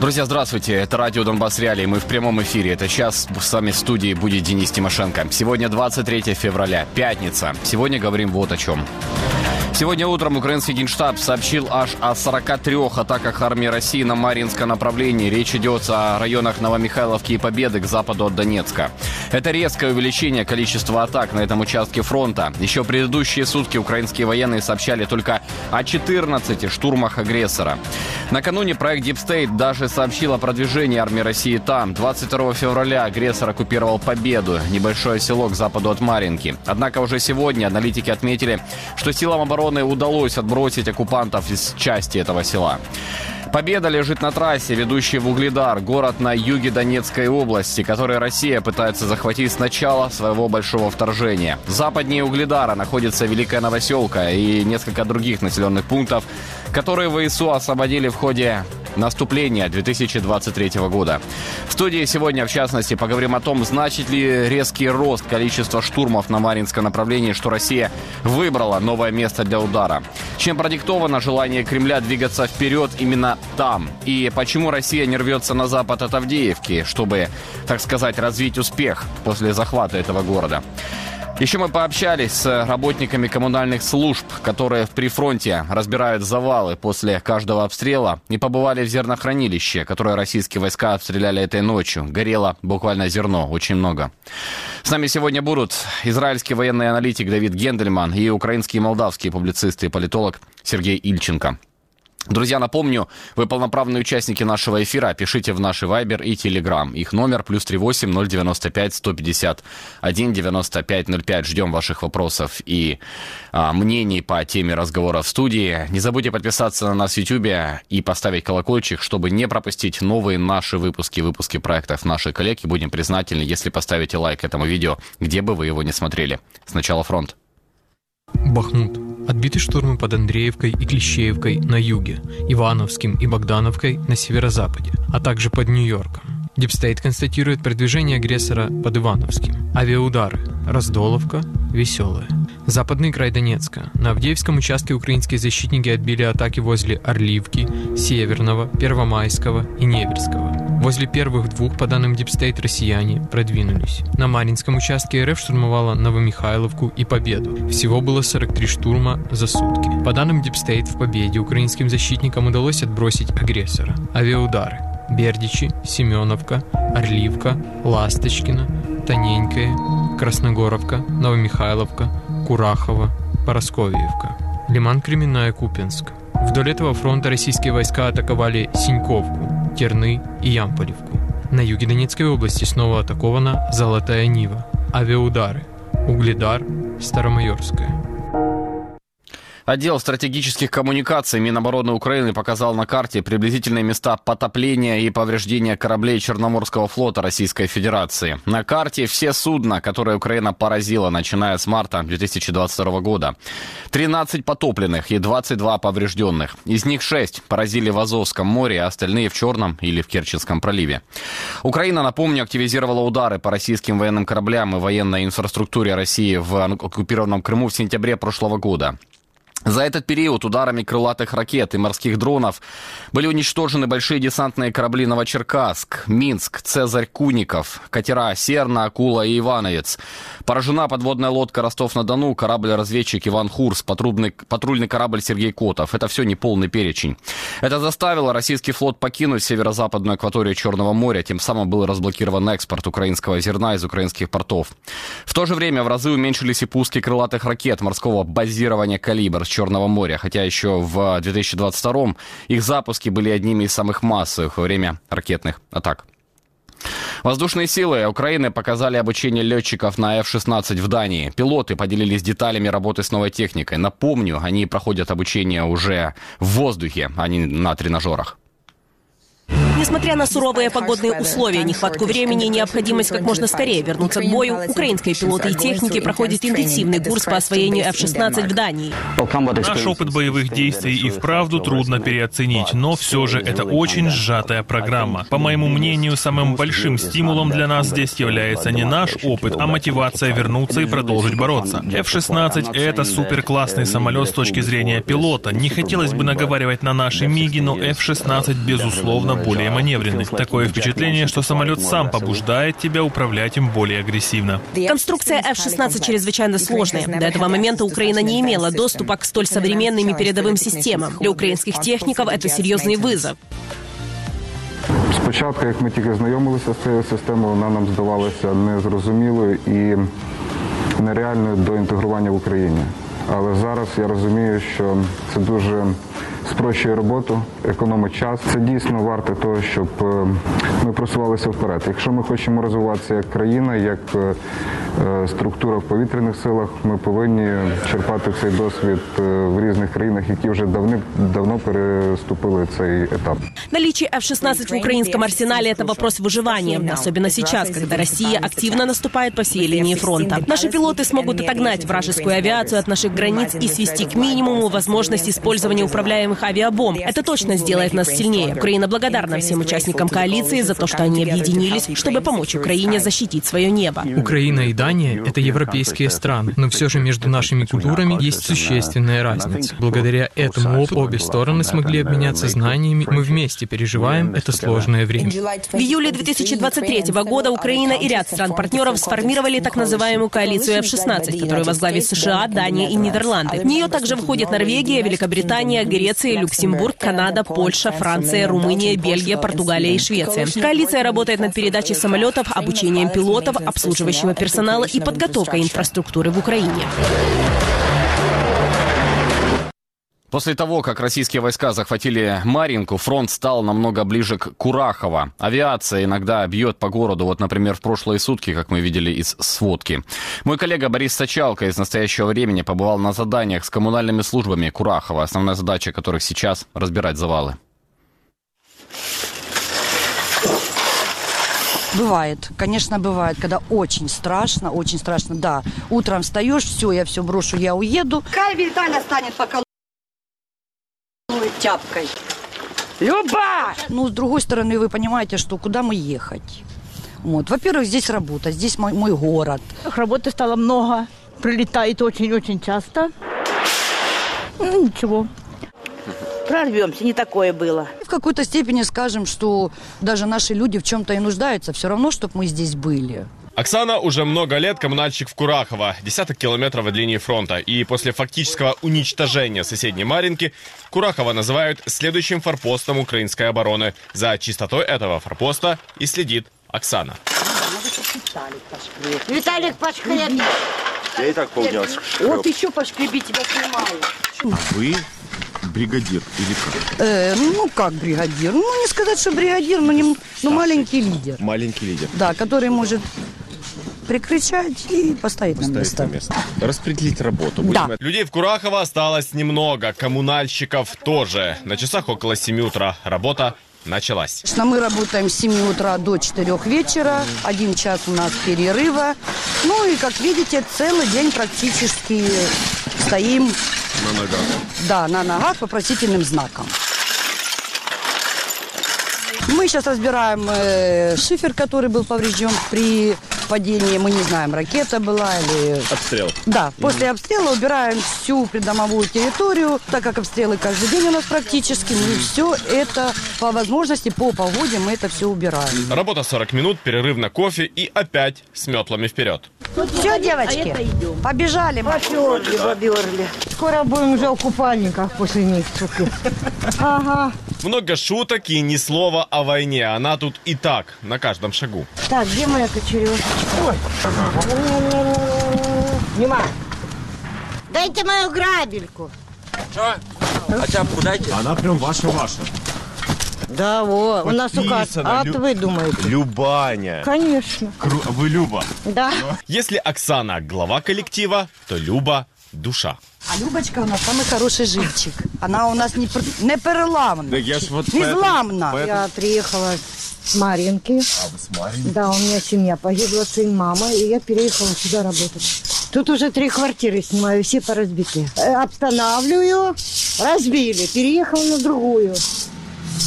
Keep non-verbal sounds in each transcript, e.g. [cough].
Друзья, здравствуйте. Это радио Донбасс Реалии. Мы в прямом эфире. Это час с вами в студии будет Денис Тимошенко. Сегодня 23 февраля, пятница. Сегодня говорим вот о чем. Сегодня утром украинский генштаб сообщил аж о 43 атаках армии России на Маринское направлении. Речь идет о районах Новомихайловки и Победы к западу от Донецка. Это резкое увеличение количества атак на этом участке фронта. Еще предыдущие сутки украинские военные сообщали только о 14 штурмах агрессора. Накануне проект Deep State даже сообщил о продвижении армии России там. 22 февраля агрессор оккупировал Победу, небольшое село к западу от Маринки. Однако уже сегодня аналитики отметили, что силам обороны обороны удалось отбросить оккупантов из части этого села. Победа лежит на трассе, ведущей в Угледар, город на юге Донецкой области, который Россия пытается захватить с начала своего большого вторжения. Западнее Угледара находится Великая Новоселка и несколько других населенных пунктов, которые ВСУ освободили в ходе наступления 2023 года. В студии сегодня, в частности, поговорим о том, значит ли резкий рост количества штурмов на Маринском направлении, что Россия выбрала новое место для удара. Чем продиктовано желание Кремля двигаться вперед именно там? И почему Россия не рвется на запад от Авдеевки, чтобы, так сказать, развить успех после захвата этого города? Еще мы пообщались с работниками коммунальных служб, которые в прифронте разбирают завалы после каждого обстрела и побывали в зернохранилище, которое российские войска обстреляли этой ночью. Горело буквально зерно, очень много. С нами сегодня будут израильский военный аналитик Давид Гендельман и украинские и молдавские публицисты и политолог Сергей Ильченко. Друзья, напомню, вы полноправные участники нашего эфира. Пишите в наши Viber и Telegram. Их номер плюс 38 095 151 95 05. Ждем ваших вопросов и а, мнений по теме разговора в студии. Не забудьте подписаться на нас в YouTube и поставить колокольчик, чтобы не пропустить новые наши выпуски, выпуски проектов наших коллег. И будем признательны, если поставите лайк этому видео, где бы вы его не смотрели. Сначала фронт. Бахмут. Отбиты штурмы под Андреевкой и Клещеевкой на юге, Ивановским и Богдановкой на северо-западе, а также под Нью-Йорком. Дипстейт констатирует продвижение агрессора под Ивановским. Авиаудары. Раздоловка. Веселая. Западный край Донецка. На Авдеевском участке украинские защитники отбили атаки возле Орливки, Северного, Первомайского и Невельского. Возле первых двух, по данным Дипстейт, россияне продвинулись. На Маринском участке РФ штурмовала Новомихайловку и Победу. Всего было 43 штурма за сутки. По данным Дипстейт, в Победе украинским защитникам удалось отбросить агрессора. Авиаудары. Бердичи, Семеновка, Орливка, Ласточкина, Тоненькая, Красногоровка, Новомихайловка, Курахова, Поросковьевка. Лиман Кременная, Купинск. Вдоль этого фронта российские войска атаковали Синьковку, Терны и Ямполевку. На юге Донецкой области снова атакована Золотая Нива, авиаудары, Угледар, Старомайорская. Отдел стратегических коммуникаций Минобороны Украины показал на карте приблизительные места потопления и повреждения кораблей Черноморского флота Российской Федерации. На карте все судна, которые Украина поразила, начиная с марта 2022 года. 13 потопленных и 22 поврежденных. Из них 6 поразили в Азовском море, а остальные в Черном или в Керченском проливе. Украина, напомню, активизировала удары по российским военным кораблям и военной инфраструктуре России в оккупированном Крыму в сентябре прошлого года. За этот период ударами крылатых ракет и морских дронов были уничтожены большие десантные корабли «Новочеркасск», «Минск», «Цезарь Куников», катера «Серна», «Акула» и «Ивановец». Поражена подводная лодка «Ростов-на-Дону», корабль-разведчик Иван Хурс, патрульный, патрульный корабль Сергей Котов. Это все не полный перечень. Это заставило российский флот покинуть северо-западную акваторию Черного моря. Тем самым был разблокирован экспорт украинского зерна из украинских портов. В то же время в разы уменьшились и пуски крылатых ракет морского базирования «Калибр» с Черного моря, хотя еще в 2022 их запуски были одними из самых массовых во время ракетных атак. Воздушные силы Украины показали обучение летчиков на F-16 в Дании. Пилоты поделились деталями работы с новой техникой. Напомню, они проходят обучение уже в воздухе, а не на тренажерах. Несмотря на суровые погодные условия, нехватку времени и необходимость как можно скорее вернуться к бою, украинские пилоты и техники проходят интенсивный курс по освоению F-16 в Дании. Наш опыт боевых действий и вправду трудно переоценить, но все же это очень сжатая программа. По моему мнению, самым большим стимулом для нас здесь является не наш опыт, а мотивация вернуться и продолжить бороться. F-16 — это супер классный самолет с точки зрения пилота. Не хотелось бы наговаривать на наши МИГи, но F-16 безусловно более более маневренный. Такое впечатление, что самолет сам побуждает тебя управлять им более агрессивно. Конструкция F-16 чрезвычайно сложная. До этого момента Украина не имела доступа к столь современным и передовым системам. Для украинских техников это серьезный вызов. Спочатку, як ми тільки знайомилися з цією системою, вона нам здавалася незрозумілою і нереальною до інтегрування в Україні. Але зараз я розумію, що це дуже спрощує роботу, економить час. Це дійсно варте того, щоб е, ми просувалися вперед. Якщо ми хочемо розвиватися як країна, як е, е, структура в повітряних силах, ми повинні черпати цей досвід е, в різних країнах, які вже давни, давно переступили цей етап. Наличие F-16 в украинском арсенале – это вопрос выживания, особенно сейчас, когда Россия активно наступает по всей линии фронта. Наши пилоты смогут отогнать вражескую авиацию от наших границ и свести к минимуму возможность использования управляемых авиабомб. Это точно сделает нас сильнее. Украина благодарна всем участникам коалиции за то, что они объединились, чтобы помочь Украине защитить свое небо. Украина и Дания — это европейские страны, но все же между нашими культурами есть существенная разница. Благодаря этому опыту обе стороны смогли обменяться знаниями, мы вместе переживаем это сложное время. В июле 2023 года Украина и ряд стран-партнеров сформировали так называемую коалицию F-16, которую возглавит США, Дания и Нидерланды. В нее также входят Норвегия, Великобритания, Греция, Люксембург, Канада, Польша, Франция, Румыния, Бельгия, Португалия и Швеция. Коалиция работает над передачей самолетов, обучением пилотов, обслуживающего персонала и подготовкой инфраструктуры в Украине. После того, как российские войска захватили Маринку, фронт стал намного ближе к Курахово. Авиация иногда бьет по городу, вот, например, в прошлые сутки, как мы видели из сводки. Мой коллега Борис Сачалко из настоящего времени побывал на заданиях с коммунальными службами Курахова, основная задача которых сейчас – разбирать завалы. Бывает, конечно, бывает, когда очень страшно, очень страшно, да. Утром встаешь, все, я все брошу, я уеду. Хай Виталя станет пока тяпкой. Люба! Ну, с другой стороны, вы понимаете, что куда мы ехать? Вот. Во-первых, здесь работа, здесь мой, мой город. Работы стало много, прилетает очень-очень часто. Ну, ничего. Прорвемся, не такое было. В какой-то степени скажем, что даже наши люди в чем-то и нуждаются, все равно, чтобы мы здесь были. Оксана уже много лет коммунальщик в Курахово, десяток километров от линии фронта. И после фактического уничтожения соседней Маринки Курахово называют следующим форпостом украинской обороны. За чистотой этого форпоста и следит Оксана. Виталик пошкреби. Я и так полдня Вот еще пошкреби, тебя снимаю. Вы бригадир или как? Э, ну, как бригадир? Ну, не сказать, что бригадир, но, не, но маленький лидер. Маленький лидер. Да, который может прикричать и поставить на Ставить место. на место. Распределить работу. Да. Будем Людей в Курахово осталось немного, коммунальщиков тоже. На часах около 7 утра работа началась. Конечно, мы работаем с 7 утра до 4 вечера, один час у нас перерыва. Ну и, как видите, целый день практически стоим на ногах. да, на ногах вопросительным знаком. Мы сейчас разбираем э, шифер, который был поврежден при падении. Мы не знаем, ракета была или... Обстрел. Да, после обстрела убираем всю придомовую территорию, так как обстрелы каждый день у нас практически. Мы все это по возможности, по погоде мы это все убираем. Работа 40 минут, перерыв на кофе и опять с метлами вперед. Все, девочки, побежали. мы. Поперли, поберли. Скоро будем уже в купальниках после них. [laughs] Ага. Много шуток и ни слова о войне. Она тут и так, на каждом шагу. Так, где моя кочережка? Нема. Дайте мою грабельку. Она прям ваша-ваша. Да, вот, у нас указ. А Лю- вы думаете? Любаня. Конечно. Кру- Вы Люба. Да. Если Оксана глава коллектива, то Люба душа. А Любочка у нас самый хороший живчик. Она у нас не, пр- не переламна, Да я ж вот не поэтому- зламна. поэтому- Я приехала с Маринки. А вы с Марьей? Да, у меня семья погибла, сын, мама, и я переехала сюда работать. Тут уже три квартиры снимаю, все поразбиты. Э, Обстанавливаю, разбили, переехала на другую.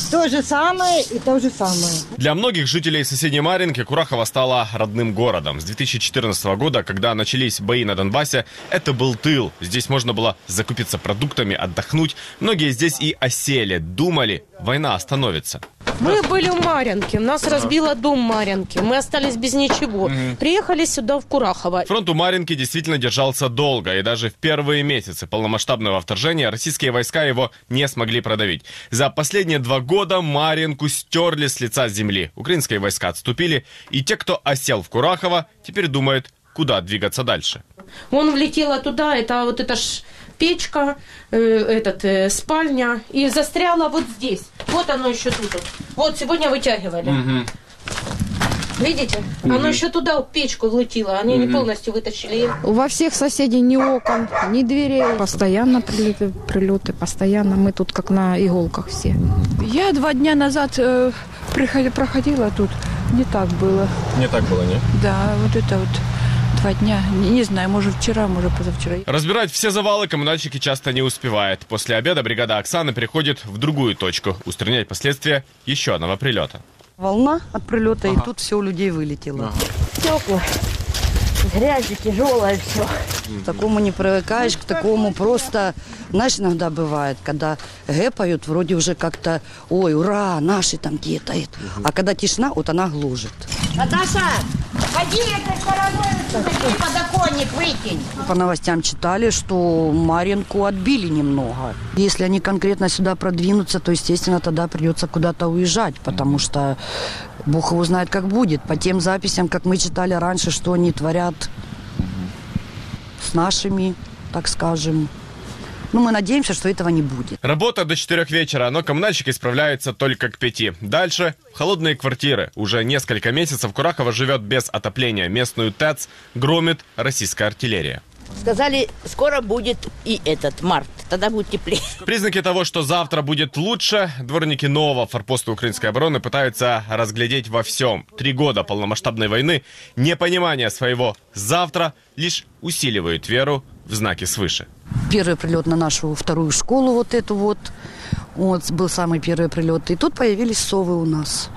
То же самое и то же самое. Для многих жителей соседней Маринки Курахово стала родным городом. С 2014 года, когда начались бои на Донбассе, это был тыл. Здесь можно было закупиться продуктами, отдохнуть. Многие здесь и осели, думали, война остановится. Мы были в Маринке, нас разбило дом Маринки, мы остались без ничего. Приехали сюда, в Курахово. Фронт у Маринки действительно держался долго, и даже в первые месяцы полномасштабного вторжения российские войска его не смогли продавить. За последние два года Маринку стерли с лица земли. Украинские войска отступили, и те, кто осел в Курахово, теперь думают, куда двигаться дальше. Он влетела туда, это вот эта ж печка, э, этот, э, спальня, и застряла вот здесь. Вот оно еще тут. вот. Вот, сегодня вытягивали. Видите? Оно еще туда, в печку влетело. Они не полностью вытащили. Во всех соседей ни окон, ни дверей. Постоянно прилеты, прилеты, постоянно. Мы тут как на иголках все. Я два дня назад э, приходи- проходила тут. Не так было. Не так было, не? Да, вот это вот два дня. Не, не знаю, может вчера, может позавчера. Разбирать все завалы коммунальщики часто не успевают. После обеда бригада Оксаны переходит в другую точку, устранять последствия еще одного прилета. Волна от прилета, и тут все у людей вылетело. Стекла. Грязи тяжелое все. К такому не привыкаешь, к такому просто... Знаешь, иногда бывает, когда гэпают, вроде уже как-то, ой, ура, наши там где-то. это». А когда тишина, вот она гложет. Наташа, ходи этой стороной, такой подоконник выкинь. По новостям читали, что Маринку отбили немного. Если они конкретно сюда продвинутся, то, естественно, тогда придется куда-то уезжать, потому что Бог его знает, как будет. По тем записям, как мы читали раньше, что они творят с нашими, так скажем. Ну, мы надеемся, что этого не будет. Работа до 4 вечера, но коммунальщики справляются только к 5. Дальше – холодные квартиры. Уже несколько месяцев Курахова живет без отопления. Местную ТЭЦ громит российская артиллерия. Сказали, скоро будет и этот март. Тогда будет теплее. Признаки того, что завтра будет лучше, дворники нового форпоста украинской обороны пытаются разглядеть во всем. Три года полномасштабной войны, непонимание своего «завтра» лишь усиливают веру в знаки свыше. Первый прилет на нашу вторую школу, вот эту вот, вот был самый первый прилет. И тут появились совы у нас.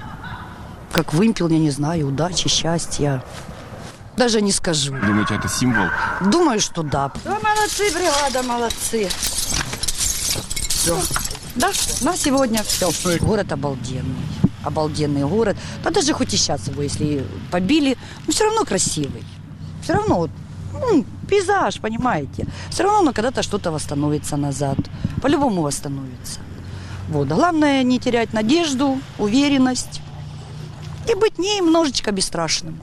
Как вымпел, я не знаю, удачи, счастья. Даже не скажу. Думаете, это символ? Думаю, что да. Да, молодцы, бригада, молодцы. Все. Да, на сегодня все. Город обалденный. Обалденный город. Да даже хоть и сейчас его, если побили, но все равно красивый. Все равно вот, ну, пейзаж, понимаете. Все равно но когда-то что-то восстановится назад. По-любому восстановится. Вот. Главное не терять надежду, уверенность и быть немножечко бесстрашным.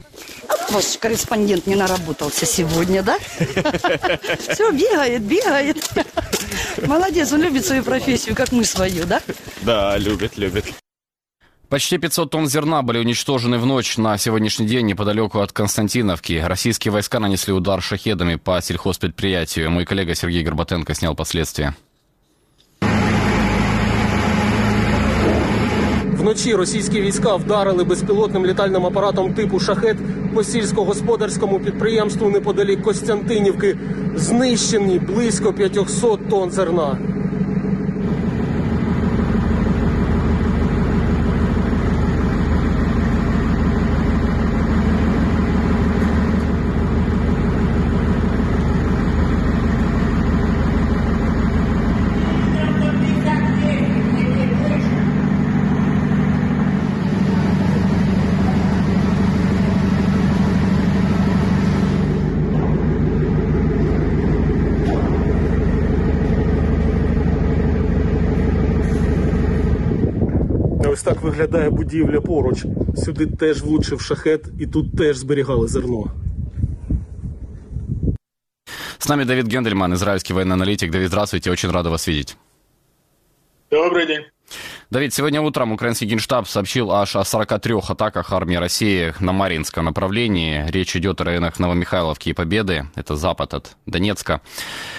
Ваш корреспондент не наработался сегодня, да? [laughs] Все, бегает, бегает. [laughs] Молодец, он любит свою профессию, как мы свою, да? Да, любит, любит. Почти 500 тонн зерна были уничтожены в ночь на сегодняшний день неподалеку от Константиновки. Российские войска нанесли удар шахедами по сельхозпредприятию. Мой коллега Сергей Горбатенко снял последствия. Вночі російські війська вдарили безпілотним літальним апаратом типу шахет по сільськогосподарському підприємству неподалік Костянтинівки. Знищені близько 500 тонн зерна. Ось так виглядає будівля поруч. Сюди теж влучив шахет, і тут теж зберігали зерно. С нами Давид Гендельман, израильский военный аналитик. Давид, здравствуйте, очень рада вас видеть. Добрый день. Давид, сегодня утром украинский генштаб сообщил аж о 43 атаках армии России на Маринском направлении. Речь идет о районах Новомихайловки и Победы. Это запад от Донецка.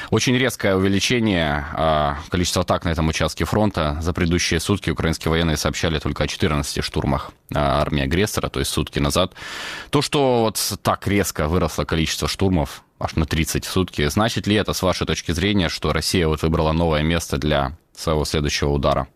Очень резкое увеличение а, количества атак на этом участке фронта. За предыдущие сутки украинские военные сообщали только о 14 штурмах а, армии агрессора, то есть сутки назад. То, что вот так резко выросло количество штурмов, аж на 30 в сутки, значит ли это, с вашей точки зрения, что Россия вот выбрала новое место для своего следующего удара?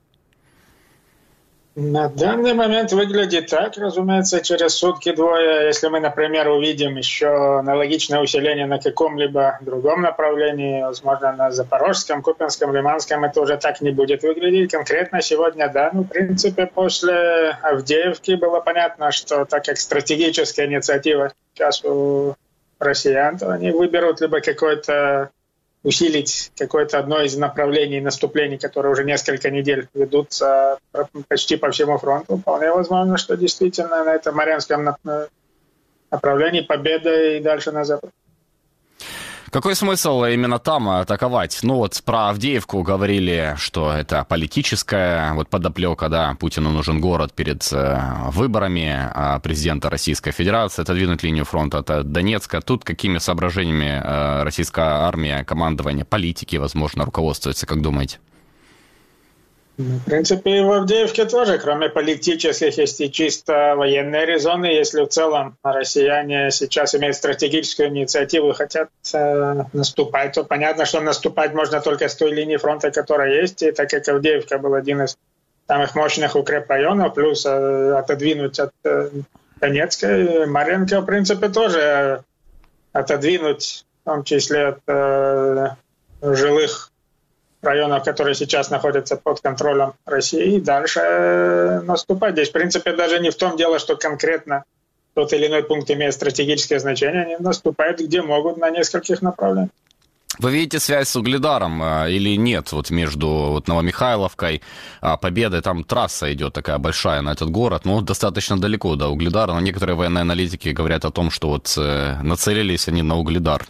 На данный момент выглядит так, разумеется, через сутки-двое, если мы, например, увидим еще аналогичное усиление на каком-либо другом направлении, возможно, на Запорожском, Купинском, Лиманском, это уже так не будет выглядеть. Конкретно сегодня, да, ну, в принципе, после Авдеевки было понятно, что так как стратегическая инициатива сейчас у россиян, то они выберут либо какой-то усилить какое-то одно из направлений наступлений, которые уже несколько недель ведутся почти по всему фронту. Вполне возможно, что действительно на этом Марьянском направлении победа и дальше на запад. Какой смысл именно там атаковать? Ну вот про Авдеевку говорили, что это политическая вот подоплека, да, Путину нужен город перед э, выборами а президента Российской Федерации, отодвинуть линию фронта от Донецка. Тут какими соображениями э, российская армия, командование, политики, возможно, руководствуется, как думаете? В принципе, и в Авдеевке тоже, кроме политических, есть и чисто военные резоны. Если в целом россияне сейчас имеют стратегическую инициативу и хотят э, наступать, то понятно, что наступать можно только с той линии фронта, которая есть. И так как Авдеевка был один из самых мощных укрепрайонов, плюс э, отодвинуть от э, Донецка, и Маренко, в принципе, тоже отодвинуть, в том числе от э, жилых районов, которые сейчас находятся под контролем России, и дальше э, наступать. Здесь, в принципе, даже не в том дело, что конкретно тот или иной пункт имеет стратегическое значение, они наступают где могут на нескольких направлениях. Вы видите связь с Угледаром э, или нет? Вот между вот Новомихайловкой, а, Победой, там трасса идет такая большая на этот город, но достаточно далеко до Угледара. Но некоторые военные аналитики говорят о том, что вот э, нацелились они на Угледар.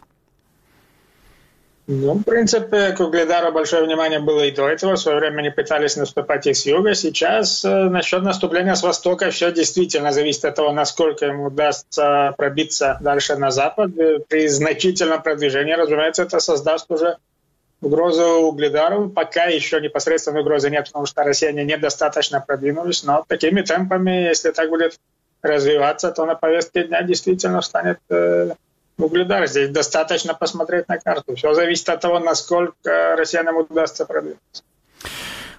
Ну, в принципе, к Угледару большое внимание было и до этого. В свое время они пытались наступать и с юга. Сейчас э, насчет наступления с востока все действительно зависит от того, насколько ему удастся пробиться дальше на запад. При значительном продвижении, разумеется, это создаст уже угрозу Угледару. Пока еще непосредственной угрозы нет, потому что россияне недостаточно продвинулись. Но такими темпами, если так будет развиваться, то на повестке дня действительно станет э, Угледар. Здесь достаточно посмотреть на карту. Все зависит от того, насколько россиянам удастся продвинуться.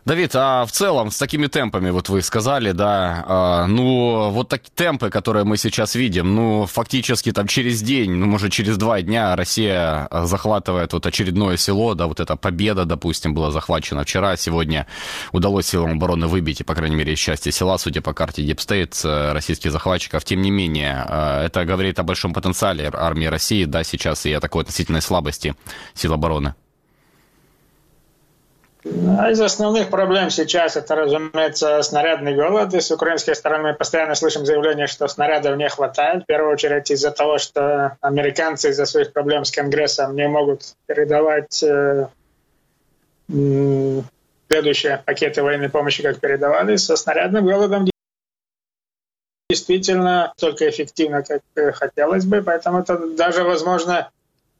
Давид, а в целом с такими темпами, вот вы сказали, да, а, ну вот такие темпы, которые мы сейчас видим, ну фактически там через день, ну может через два дня Россия захватывает вот очередное село, да, вот эта победа, допустим, была захвачена вчера, сегодня удалось силам обороны выбить, и, по крайней мере, части села, судя по карте Deep State, российских захватчиков. Тем не менее, а, это говорит о большом потенциале армии России, да, сейчас и о такой относительной слабости сил обороны. Из основных проблем сейчас это, разумеется, снарядный голод. И с украинской стороны мы постоянно слышим заявление, что снарядов не хватает. В первую очередь из-за того, что американцы из-за своих проблем с Конгрессом не могут передавать э, следующие пакеты военной помощи, как передавали. Со снарядным голодом действительно столько эффективно, как хотелось бы. Поэтому это даже, возможно,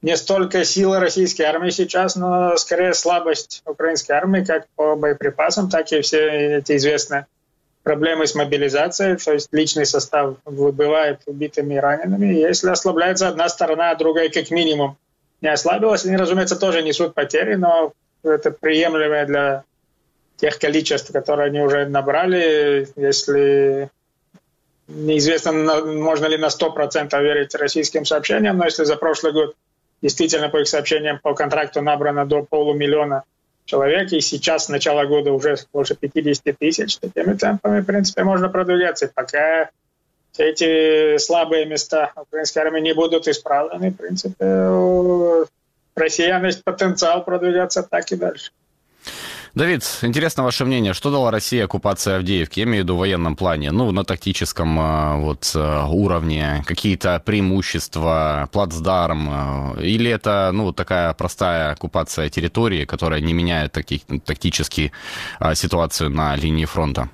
не столько сила российской армии сейчас, но скорее слабость украинской армии, как по боеприпасам, так и все эти известные проблемы с мобилизацией, то есть личный состав выбывает убитыми и ранеными. Если ослабляется одна сторона, а другая как минимум не ослабилась, они, разумеется, тоже несут потери, но это приемлемое для тех количеств, которые они уже набрали. Если неизвестно, можно ли на 100% верить российским сообщениям, но если за прошлый год Действительно, по их сообщениям, по контракту набрано до полумиллиона человек, и сейчас с начала года уже больше 50 тысяч. Такими темпами, в принципе, можно продвигаться. И пока все эти слабые места украинской армии не будут исправлены, в принципе, у россиян есть потенциал продвигаться так и дальше. Давид, интересно ваше мнение. Что дала Россия оккупации Авдеевки? Я имею в виду в военном плане, ну, на тактическом а, вот, а, уровне. Какие-то преимущества, плацдарм? А, или это, ну, такая простая оккупация территории, которая не меняет таки, тактически ситуацию на линии фронта?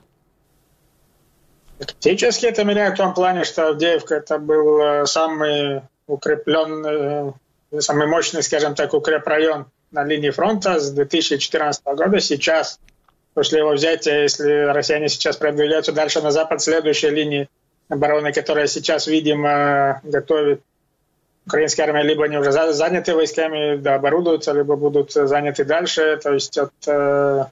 Тактически это меняет в том плане, что Авдеевка это был э, самый укрепленный, э, самый мощный, скажем так, укрепрайон на линии фронта с 2014 года. Сейчас, после его взятия, если россияне сейчас продвигаются дальше на запад, следующая линия обороны, которая сейчас, видимо, готовит украинская армия, либо они уже заняты войсками, да, оборудуются, либо будут заняты дальше. То есть от э, э,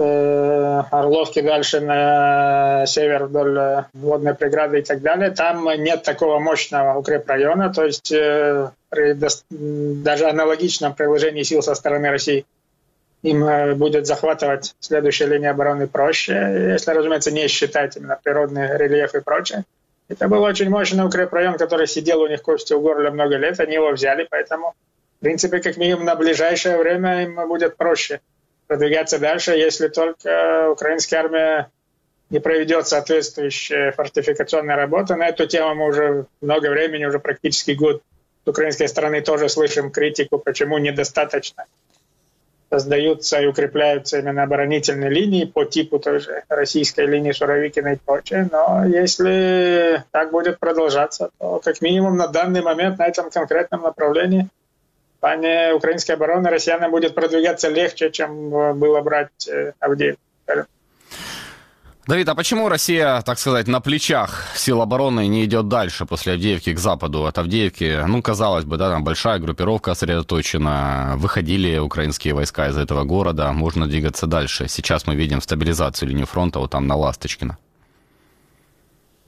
Орловки дальше на север вдоль э, водной преграды и так далее, там нет такого мощного укрепрайона, то есть э, при даже аналогичном приложении сил со стороны России им будет захватывать следующая линия обороны проще, если, разумеется, не считать именно природный рельеф и прочее. Это был очень мощный укрепрайон, который сидел у них кости в горле много лет, они его взяли, поэтому, в принципе, как минимум на ближайшее время им будет проще продвигаться дальше, если только украинская армия не проведет соответствующая фортификационная работа. На эту тему мы уже много времени, уже практически год с украинской стороны тоже слышим критику, почему недостаточно создаются и укрепляются именно оборонительные линии по типу той же российской линии Суровикина и прочее. Но если так будет продолжаться, то как минимум на данный момент на этом конкретном направлении в плане украинской обороны россиянам будет продвигаться легче, чем было брать Авдеевку. Давид, а почему Россия, так сказать, на плечах сил обороны не идет дальше после Авдеевки к западу? От Авдеевки, ну, казалось бы, да, там большая группировка сосредоточена, выходили украинские войска из этого города, можно двигаться дальше. Сейчас мы видим стабилизацию линии фронта вот там на Ласточкино.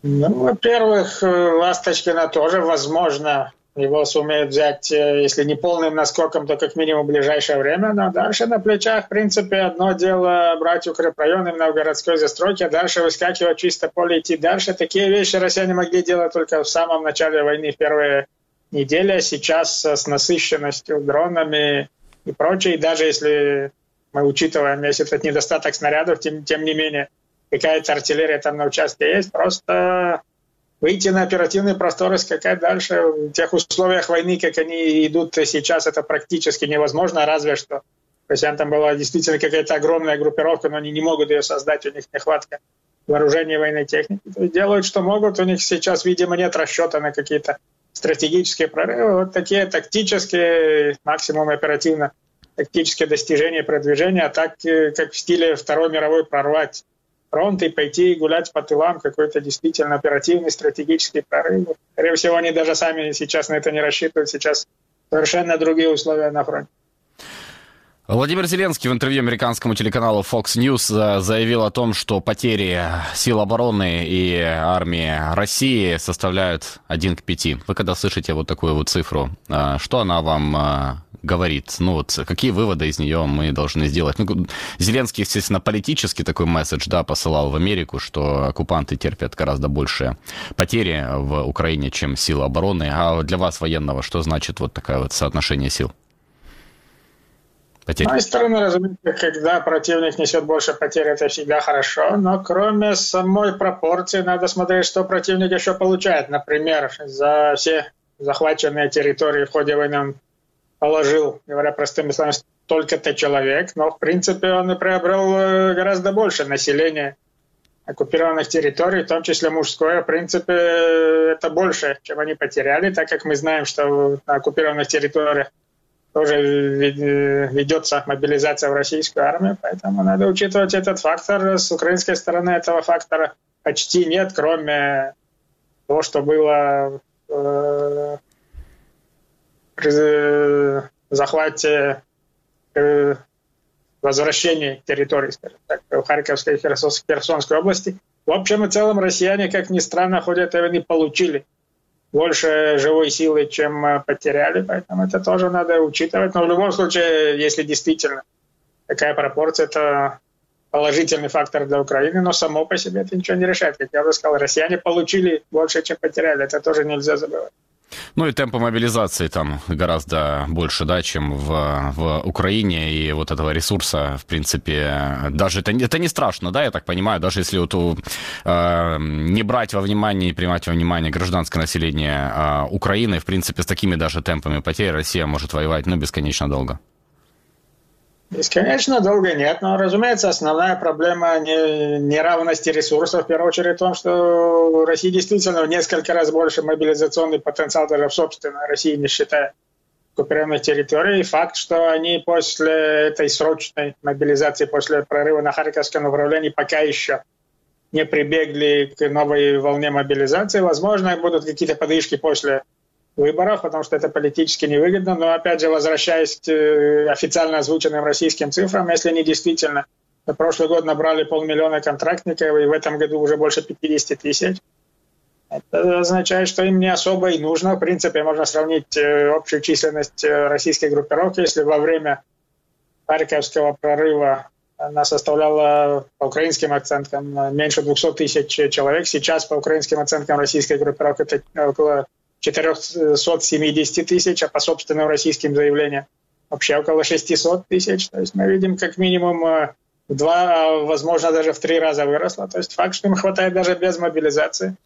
Ну, во-первых, э, Ласточкина тоже, возможно, его сумеют взять, э, если не полным наскоком, то как минимум в ближайшее время. Но дальше на плечах, в принципе, одно дело брать укрепрайон именно в городской застройке, а дальше выскакивать чисто поле идти дальше. Такие вещи россияне могли делать только в самом начале войны, в первые недели. А сейчас с насыщенностью дронами и прочее, и даже если мы учитываем, если этот недостаток снарядов, тем, тем не менее, какая-то артиллерия там на участке есть, просто выйти на оперативный простор и скакать дальше. В тех условиях войны, как они идут сейчас, это практически невозможно, разве что россиян там была действительно какая-то огромная группировка, но они не могут ее создать, у них нехватка вооружения военной техники. То есть делают, что могут, у них сейчас, видимо, нет расчета на какие-то стратегические прорывы. Вот такие тактические, максимум оперативно тактические достижения, продвижения, а так, э, как в стиле Второй мировой прорвать фронт и пойти гулять по тылам, какой-то действительно оперативный стратегический прорыв. Скорее всего, они даже сами сейчас на это не рассчитывают. Сейчас совершенно другие условия на фронте. Владимир Зеленский в интервью американскому телеканалу Fox News э, заявил о том, что потери сил обороны и армии России составляют 1 к 5. Вы когда слышите вот такую вот цифру, э, что она вам э, говорит? Ну вот какие выводы из нее мы должны сделать? Ну, Зеленский, естественно, политический такой месседж, да, посылал в Америку, что оккупанты терпят гораздо большие потери в Украине, чем силы обороны. А для вас, военного, что значит вот такое вот соотношение сил? Потерь? С моей стороны, разумеется, когда противник несет больше потерь, это всегда хорошо, но кроме самой пропорции надо смотреть, что противник еще получает. Например, за все захваченные территории в ходе войны он положил, говоря простыми словами, столько-то человек, но в принципе он и приобрел э, гораздо больше населения оккупированных территорий, в том числе мужское, в принципе, это больше, чем они потеряли, так как мы знаем, что на оккупированных территориях тоже ведется мобилизация в российскую армию, поэтому надо учитывать этот фактор. С украинской стороны этого фактора почти нет, кроме того, что было э, при захвате э, возвращении территории, так, в Харьковской и Херсонской области. В общем и целом россияне, как ни странно, ходе этой войны получили больше живой силы, чем э, потеряли, поэтому это тоже надо учитывать. Но в любом случае, если действительно такая пропорция, это положительный фактор для Украины, но само по себе это ничего не решает. Как я уже сказал, россияне получили больше, чем потеряли. Это тоже нельзя забывать. Ну и темпы мобилизации там гораздо больше, да, чем в, в Украине, и вот этого ресурса, в принципе, даже это, это не страшно, да, я так понимаю, даже если вот э, не брать во внимание и принимать во внимание гражданское население э, Украины, в принципе, с такими даже темпами потерь Россия может воевать, ну, бесконечно долго. Бесконечно долго нет, но, разумеется, основная проблема не, неравности ресурсов, в первую очередь в том, что у России действительно в несколько раз больше мобилизационный потенциал даже в собственной России, не считая оккупированных территорий. И факт, что они после этой срочной мобилизации, после прорыва на Харьковском направлении пока еще не прибегли к новой волне мобилизации. Возможно, будут какие-то подвижки после выборов, потому что это политически невыгодно. Но, опять же, возвращаясь к э, официально озвученным российским цифрам, если они действительно За прошлый год набрали полмиллиона контрактников, и в этом году уже больше 50 тысяч. Это означает, что им не особо и нужно. В принципе, можно сравнить э, общую численность э, российской группировки, если во время Харьковского прорыва она составляла по украинским оценкам меньше 200 тысяч человек. Сейчас по украинским оценкам российской группировки это около 470 тысяч, а по собственным российским заявлениям вообще около 600 тысяч. То есть мы видим как минимум э, в два, а возможно даже в три раза выросло. То есть факт, что им хватает даже без мобилизации,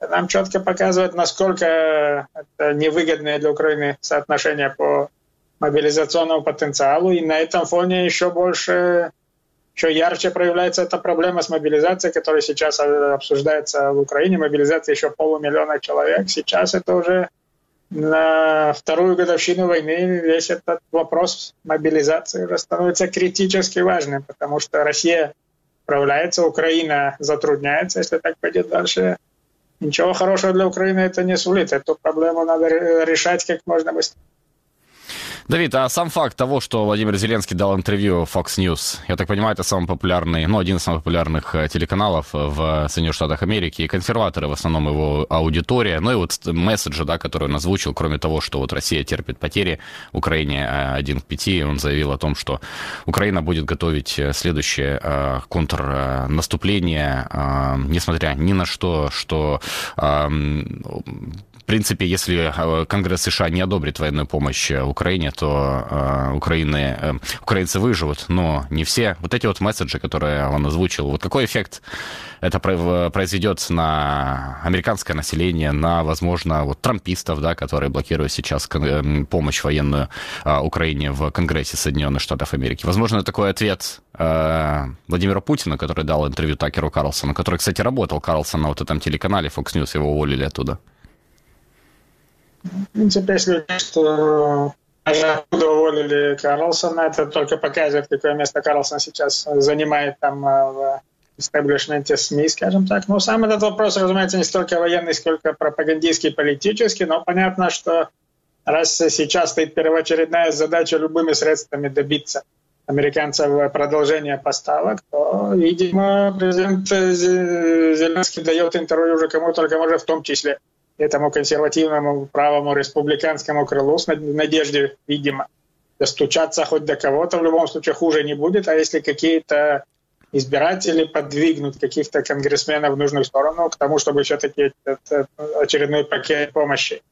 нам четко показывает, насколько это невыгодное для Украины соотношение по мобилизационному потенциалу. И на этом фоне еще больше, еще ярче проявляется эта проблема с мобилизацией, которая сейчас обсуждается в Украине. Мобилизация еще полумиллиона человек. Сейчас это уже на вторую годовщину войны весь этот вопрос мобилизации уже становится критически важным, потому что Россия справляется, Украина затрудняется, если так пойдет дальше. Ничего хорошего для Украины это не сулит. Эту проблему надо решать как можно быстрее. Давид, а сам факт того, что Владимир Зеленский дал интервью Fox News, я так понимаю, это самый популярный, ну, один из самых популярных э, телеканалов в Соединенных Штатах Америки, и консерваторы в основном его аудитория, ну и вот месседжи, да, который он озвучил, кроме того, что вот Россия терпит потери, Украине э, один к пяти, он заявил о том, что Украина будет готовить э, следующее контрнаступление, несмотря ни на что, что в принципе, если э, Конгресс США не одобрит военную помощь э, Украине, то э, Украины, украинцы выживут, но не все. Вот эти вот месседжи, которые он озвучил, вот какой эффект это произведет на американское население, на, возможно, вот трампистов, да, которые блокируют сейчас помощь военную Украине в Конгрессе Соединенных Штатов Америки. Возможно, такой ответ Владимира Путина, который дал интервью Такеру Карлсону, который, кстати, работал Карлсон на вот этом телеканале Fox News, его уволили оттуда. Принципе, если что оттуда уволили Карлсона, это только показывает, какое место Карлсон сейчас занимает там э, в истеблишменте СМИ, скажем так. Но сам этот вопрос, разумеется, не столько военный, сколько пропагандистский, политический, но понятно, что раз сейчас стоит первоочередная задача любыми средствами добиться американцев продолжения поставок, то, видимо, президент Зеленский дает интервью уже кому только может, в том числе этому консервативному правому республиканскому крылу с надеждой, видимо, достучаться хоть до кого-то, в любом случае хуже не будет, а если какие-то избиратели подвигнут каких-то конгрессменов в нужную сторону к тому, чтобы все-таки этот очередной пакет помощи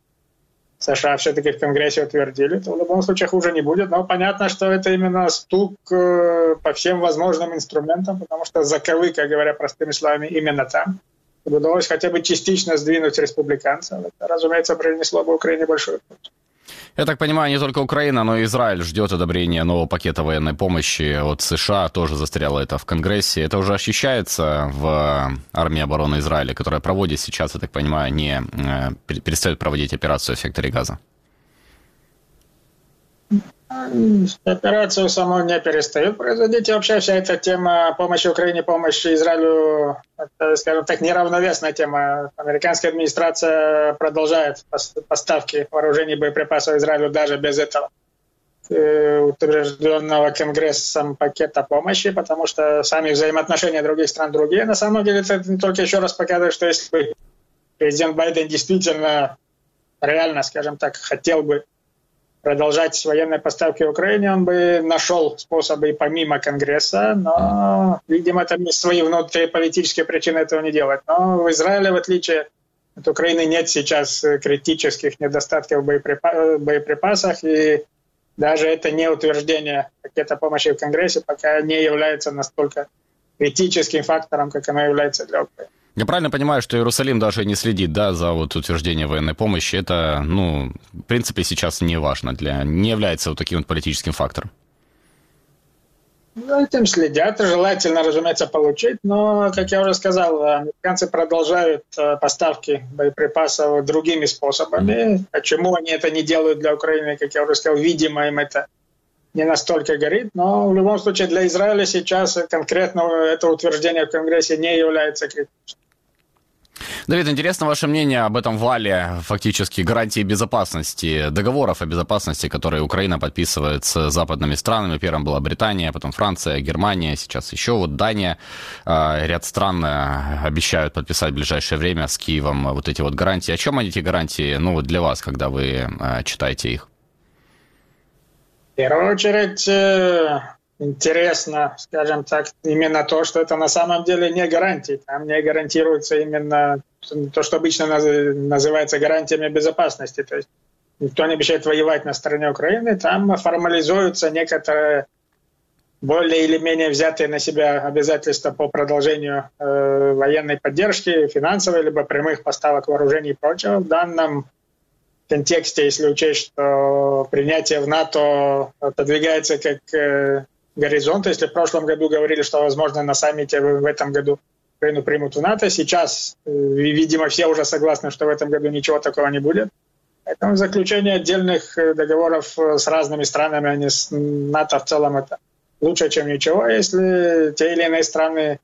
США все-таки в Конгрессе утвердили, то в любом случае хуже не будет. Но понятно, что это именно стук э, по всем возможным инструментам, потому что заковыка, говоря простыми словами, именно там удалось хотя бы частично сдвинуть республиканцев, это, разумеется, принесло бы Украине большую пользу. Я так понимаю, не только Украина, но и Израиль ждет одобрения нового пакета военной помощи от США. Тоже застряло это в Конгрессе. Это уже ощущается в армии обороны Израиля, которая проводит сейчас, я так понимаю, не э, перестает проводить операцию в секторе Газа. Операцию саму не перестают производить. И вообще вся эта тема помощи Украине, помощи Израилю, это, скажем так, неравновесная тема. Американская администрация продолжает поставки вооружений и боеприпасов Израилю даже без этого э, утвержденного Конгрессом пакета помощи, потому что сами взаимоотношения других стран другие. На самом деле это только еще раз показывает, что если бы президент Байден действительно реально, скажем так, хотел бы продолжать военные поставки Украине, он бы нашел способы помимо Конгресса, но, видимо, это свои внутренние политические причины этого не делать. Но в Израиле, в отличие от Украины, нет сейчас критических недостатков в боеприпасах, и даже это не утверждение пакета помощи в Конгрессе пока не является настолько критическим фактором, как оно является для Украины. Я правильно понимаю, что Иерусалим даже не следит, да, за вот утверждение военной помощи. Это, ну, в принципе, сейчас не важно для, не является вот таким вот политическим фактором. Ну, этим следят, желательно, разумеется, получить, но, как я уже сказал, американцы продолжают э, поставки боеприпасов другими способами. Mm-hmm. Почему они это не делают для Украины, как я уже сказал, видимо, им это не настолько горит, но в любом случае для Израиля сейчас конкретно это утверждение в Конгрессе не является критичным. Давид, интересно ваше мнение об этом вале фактически гарантии безопасности, договоров о безопасности, которые Украина подписывает с западными странами. Первым была Британия, потом Франция, Германия, сейчас еще вот Дания. А, ряд стран э, обещают подписать в ближайшее время с Киевом вот эти вот гарантии. О чем эти гарантии, ну, вот для вас, когда вы э, читаете их? В первую очередь, э, интересно, скажем так, именно то, что это на самом деле не гарантии. Там не гарантируется именно то, что обычно называется гарантиями безопасности. То есть никто не обещает воевать на стороне Украины. Там формализуются некоторые более или менее взятые на себя обязательства по продолжению э, военной поддержки, финансовой, либо прямых поставок вооружений и прочего. В данном контексте, если учесть, что принятие в НАТО отодвигается как э, горизонт. Если в прошлом году говорили, что, возможно, на саммите в этом году Украину примут в НАТО, сейчас, э, видимо, все уже согласны, что в этом году ничего такого не будет. Поэтому заключение отдельных э, договоров э, с разными странами, а не с НАТО в целом, это лучше, чем ничего. Если те или иные страны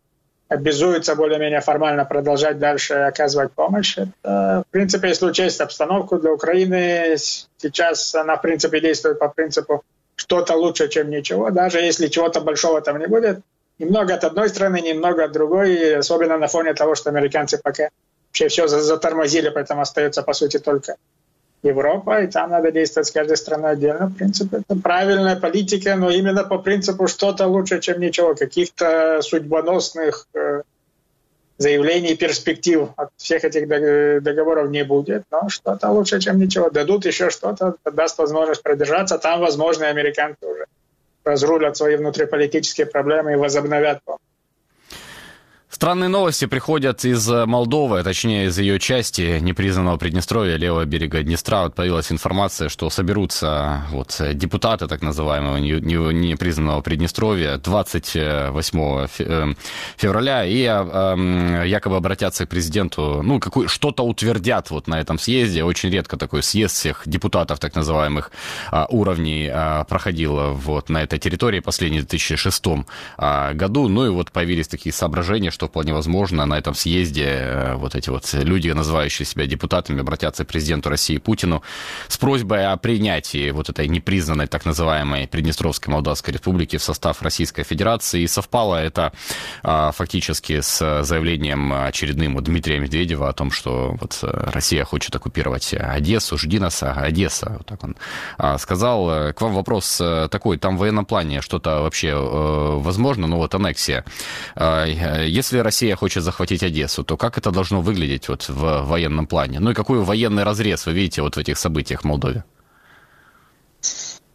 обязуются более-менее формально продолжать дальше оказывать помощь. Это, в принципе, если учесть обстановку для Украины, сейчас она, в принципе, действует по принципу что-то лучше, чем ничего, даже если чего-то большого там не будет. Немного от одной стороны, немного от другой, особенно на фоне того, что американцы пока вообще все затормозили, поэтому остается, по сути, только Европа, и там надо действовать с каждой страной отдельно. В принципе, это правильная политика, но именно по принципу что-то лучше, чем ничего. Каких-то судьбоносных э, заявлений, перспектив от всех этих договоров не будет, но что-то лучше, чем ничего. Дадут еще что-то, даст возможность продержаться. Там, возможно, американцы уже разрулят свои внутриполитические проблемы и возобновят помощь. Странные новости приходят из э, Молдовы, точнее из ее части непризнанного Приднестровья, левого берега Днестра. Вот появилась информация, что соберутся вот депутаты так называемого непризнанного Приднестровья 28 э, февраля и э, якобы обратятся к президенту, ну, какой, что-то утвердят вот на этом съезде. Очень редко такой съезд всех депутатов так называемых а, уровней а, проходил вот на этой территории последний в 2006 а, году. Ну и вот появились такие соображения, что вполне возможно на этом съезде э, вот эти вот люди, называющие себя депутатами, обратятся к президенту России Путину с просьбой о принятии вот этой непризнанной так называемой Приднестровской Молдавской Республики в состав Российской Федерации. И совпало это а, фактически с заявлением очередным у Дмитрия Медведева о том, что вот э, Россия хочет оккупировать Одессу, жди нас, Одесса, вот так он а, сказал. К вам вопрос э, такой, там в военном плане что-то вообще возможно, ну вот аннексия. А, если если Россия хочет захватить Одессу, то как это должно выглядеть вот в военном плане? Ну и какой военный разрез вы видите вот в этих событиях в Молдове?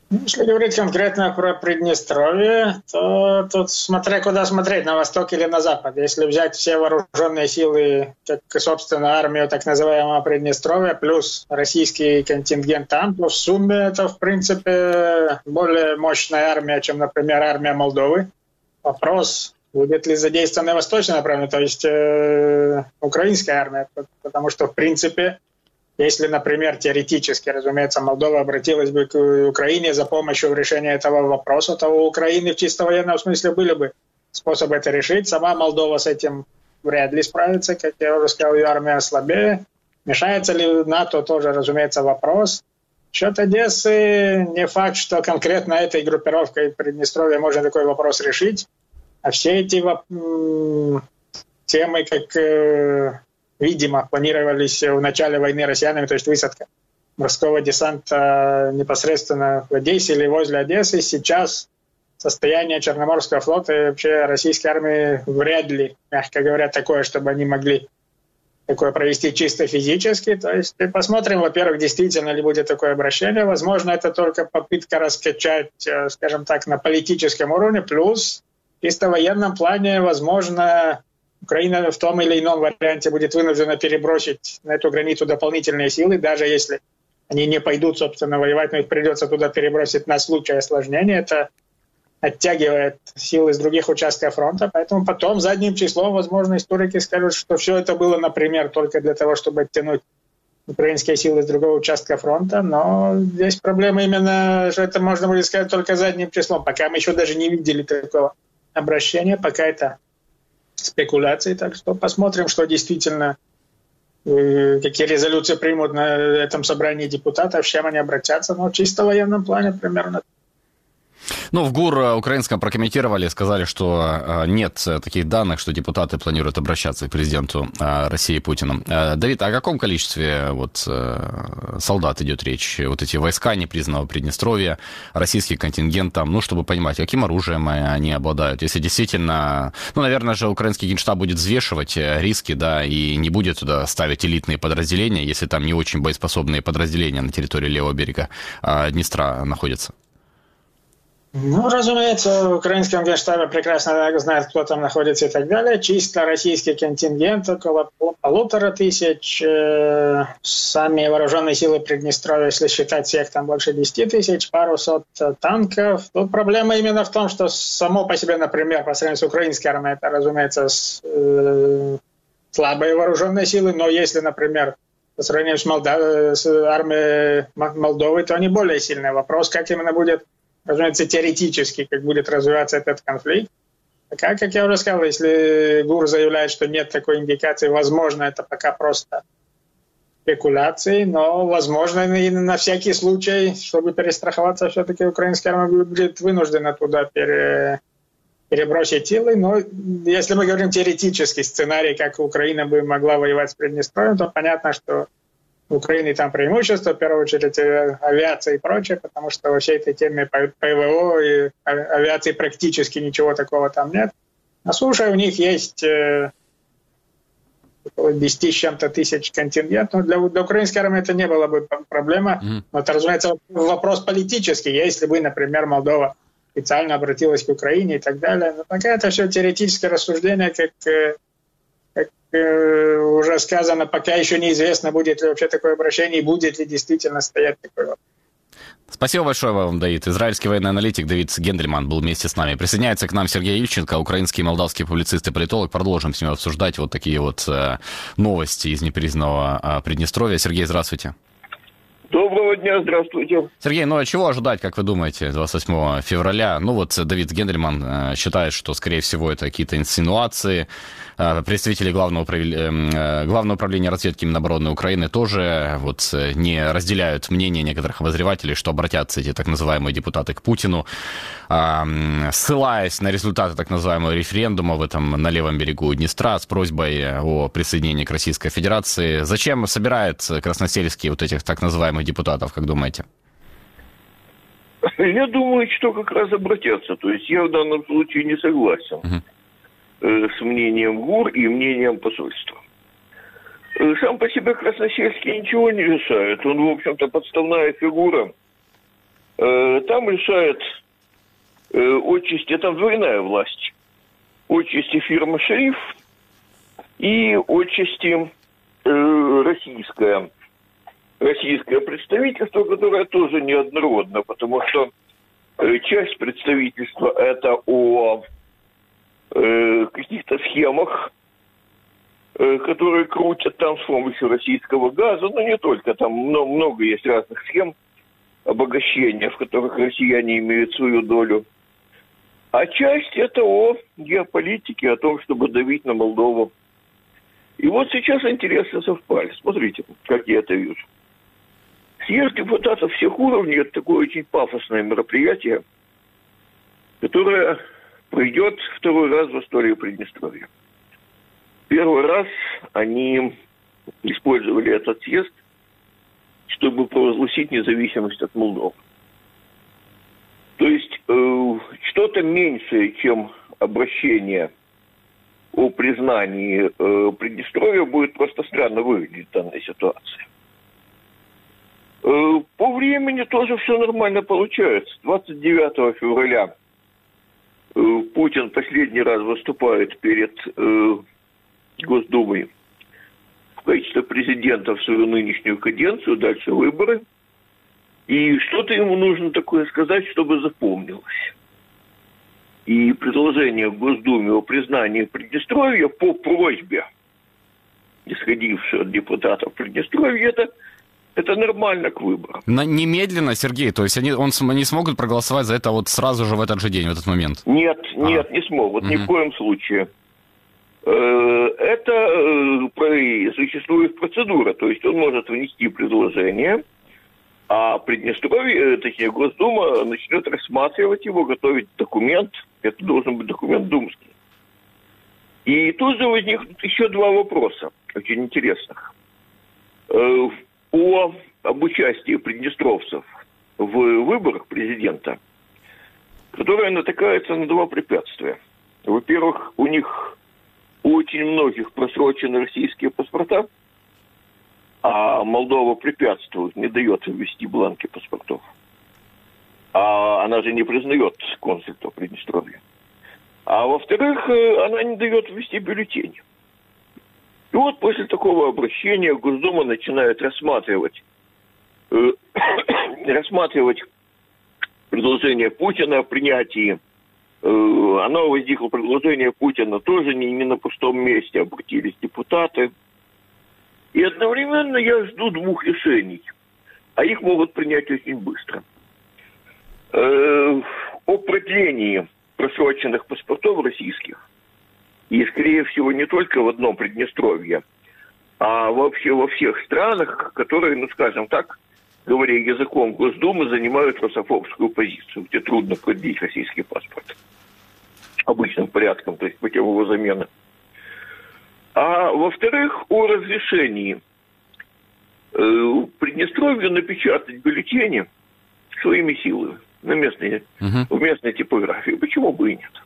Ну, если говорить конкретно про Приднестровье, то тут смотря куда смотреть, на восток или на запад. Если взять все вооруженные силы, как, собственно, армию так называемого Приднестровья, плюс российский контингент там, то в сумме это, в принципе, более мощная армия, чем, например, армия Молдовы. Вопрос, будет ли задействована восточное направление, то есть э, украинская армия, потому что, в принципе, если, например, теоретически, разумеется, Молдова обратилась бы к Украине за помощью в решении этого вопроса, то у Украины в чисто военном смысле были бы способы это решить. Сама Молдова с этим вряд ли справится, как я уже сказал, ее армия слабее. Мешается ли НАТО, тоже, разумеется, вопрос. Счет Одессы, не факт, что конкретно этой группировкой Приднестровья можно такой вопрос решить. А все эти темы, как, э, видимо, планировались в начале войны россиянами, то есть высадка морского десанта непосредственно в Одессе или возле Одессы, сейчас состояние Черноморского флота и вообще российской армии вряд ли, мягко говоря, такое, чтобы они могли такое провести чисто физически. То есть посмотрим, во-первых, действительно ли будет такое обращение. Возможно, это только попытка раскачать, э, скажем так, на политическом уровне. Плюс чисто военном плане, возможно, Украина в том или ином варианте будет вынуждена перебросить на эту границу дополнительные силы, даже если они не пойдут, собственно, воевать, но их придется туда перебросить на случай осложнения. Это оттягивает силы из других участков фронта. Поэтому потом задним числом, возможно, историки скажут, что все это было, например, только для того, чтобы оттянуть украинские силы с другого участка фронта. Но здесь проблема именно, что это можно будет сказать только задним числом. Пока мы еще даже не видели такого обращения, пока это спекуляции, так что посмотрим, что действительно э, какие резолюции примут на этом собрании депутатов, с чем они обратятся, но чисто в военном плане примерно ну, в ГУР э, украинском прокомментировали, сказали, что э, нет э, таких данных, что депутаты планируют обращаться к президенту России Путину. Давид, о каком количестве вот, солдат идет речь? Вот эти войска непризнанного Приднестровья, российский контингент там, ну, чтобы понимать, каким оружием они обладают. Если действительно, ну, наверное же, украинский генштаб будет взвешивать риски, да, и не будет туда ставить элитные подразделения, если там не очень боеспособные подразделения на территории левого берега Днестра находятся. Ну, разумеется, в украинском генштабе прекрасно знают, кто там находится и так далее. Чисто российский контингент около полутора тысяч. Э, сами вооруженные силы Приднестровья, если считать всех, там больше 10 тысяч, пару сот танков. Тут проблема именно в том, что само по себе, например, по сравнению с украинской армией, это, разумеется, с, э, слабые вооруженные силы, но если, например, по сравнению с, Молдав... с армией Молдовы, то они более сильные. Вопрос, как именно будет разумеется, теоретически, как будет развиваться этот конфликт. Пока, как я уже сказал, если ГУР заявляет, что нет такой индикации, возможно, это пока просто спекуляции, но, возможно, и на всякий случай, чтобы перестраховаться, все-таки украинская армия будет вынуждена туда пере, перебросить силы. Но если мы говорим теоретический сценарий, как Украина бы могла воевать с Приднестровьем, то понятно, что в Украине там преимущество, в первую очередь э, авиация и прочее, потому что во всей этой теме ПВО и авиации практически ничего такого там нет. На суше у них есть э, около 10 с чем-то тысяч контингент. Но для, для украинской армии это не было бы проблема. Но это, разумеется, вопрос политический. Если бы, например, Молдова специально обратилась к Украине и так далее. Но пока это все теоретическое рассуждение, как Э, уже сказано, пока еще неизвестно, будет ли вообще такое обращение и будет ли действительно стоять такой вопрос. Спасибо большое вам, Давид. Израильский военный аналитик Давид Гендельман был вместе с нами. Присоединяется к нам Сергей Ильченко, украинский и молдавский публицист и политолог. Продолжим с ним обсуждать вот такие вот э, новости из непризнанного э, Приднестровья. Сергей, здравствуйте. Доброго дня, здравствуйте. Сергей, ну а чего ожидать, как вы думаете, 28 февраля? Ну вот Давид Гендельман э, считает, что, скорее всего, это какие-то инсинуации. Э, представители главного, э, главного управления разведки Минобороны Украины тоже вот не разделяют мнение некоторых обозревателей, что обратятся эти так называемые депутаты к Путину, ссылаясь на результаты так называемого референдума в этом на левом берегу Днестра с просьбой о присоединении к Российской Федерации. Зачем собирает Красносельский вот этих так называемых депутатов, как думаете? Я думаю, что как раз обратятся. То есть я в данном случае не согласен угу. С мнением ГУР и мнением посольства. Э, сам по себе Красносельский ничего не решает. Он, в общем-то, подставная фигура. Э, там решает отчасти, там двойная власть. Отчасти фирма «Шериф» и отчасти российская российское представительство, которое тоже неоднородно, потому что э, часть представительства это о э, каких-то схемах, э, которые крутят там с помощью российского газа, но не только, там много, много есть разных схем обогащения, в которых россияне имеют свою долю. А часть это о геополитике, о том, чтобы давить на Молдову. И вот сейчас интересы совпали. Смотрите, как я это вижу. Съезд депутатов всех уровней – это такое очень пафосное мероприятие, которое пройдет второй раз в истории Приднестровья. Первый раз они использовали этот съезд, чтобы провозгласить независимость от Молдовы. То есть э, что-то меньшее, чем обращение о признании э, Приднестровья будет просто странно выглядеть в данной ситуации. Э, по времени тоже все нормально получается. 29 февраля Путин последний раз выступает перед э, Госдумой в качестве президента в свою нынешнюю каденцию, дальше выборы. И что-то ему нужно такое сказать, чтобы запомнилось. И предложение в Госдуме о признании Приднестровья по просьбе, исходившей от депутатов Приднестровья, это это нормально к выборам. На, немедленно, Сергей, то есть они, он, они смогут проголосовать за это вот сразу же в этот же день, в этот момент? Нет, нет, а. не смогут, угу. ни в коем случае. это существует процедура, то есть он может внести предложение, а Приднестровье, точнее Госдума, начнет рассматривать его, готовить документ, это должен быть документ думский. И тут же возникнут еще два вопроса, очень интересных. О, об участии приднестровцев в выборах президента, которые натыкаются на два препятствия. Во-первых, у них у очень многих просрочены российские паспорта, а Молдова препятствует, не дает ввести бланки паспортов. А она же не признает консульство Приднестровья. А во-вторых, э, она не дает ввести бюллетень. И вот после такого обращения Госдума начинает рассматривать, э, [coughs] рассматривать предложение Путина о принятии Э, оно возникло предложение Путина тоже не, не на пустом месте, обратились депутаты. И одновременно я жду двух решений, а их могут принять очень быстро. Э, о продлении просроченных паспортов российских, и, скорее всего, не только в одном Приднестровье, а вообще во всех странах, которые, ну, скажем так, говоря языком Госдумы, занимают русофобскую позицию, где трудно продлить российский паспорт обычным порядком, то есть путем его замены. А во-вторых, о разрешении э, Приднестровью напечатать бюллетени своими силами на местной, uh-huh. в местной типографии. Почему бы и нет?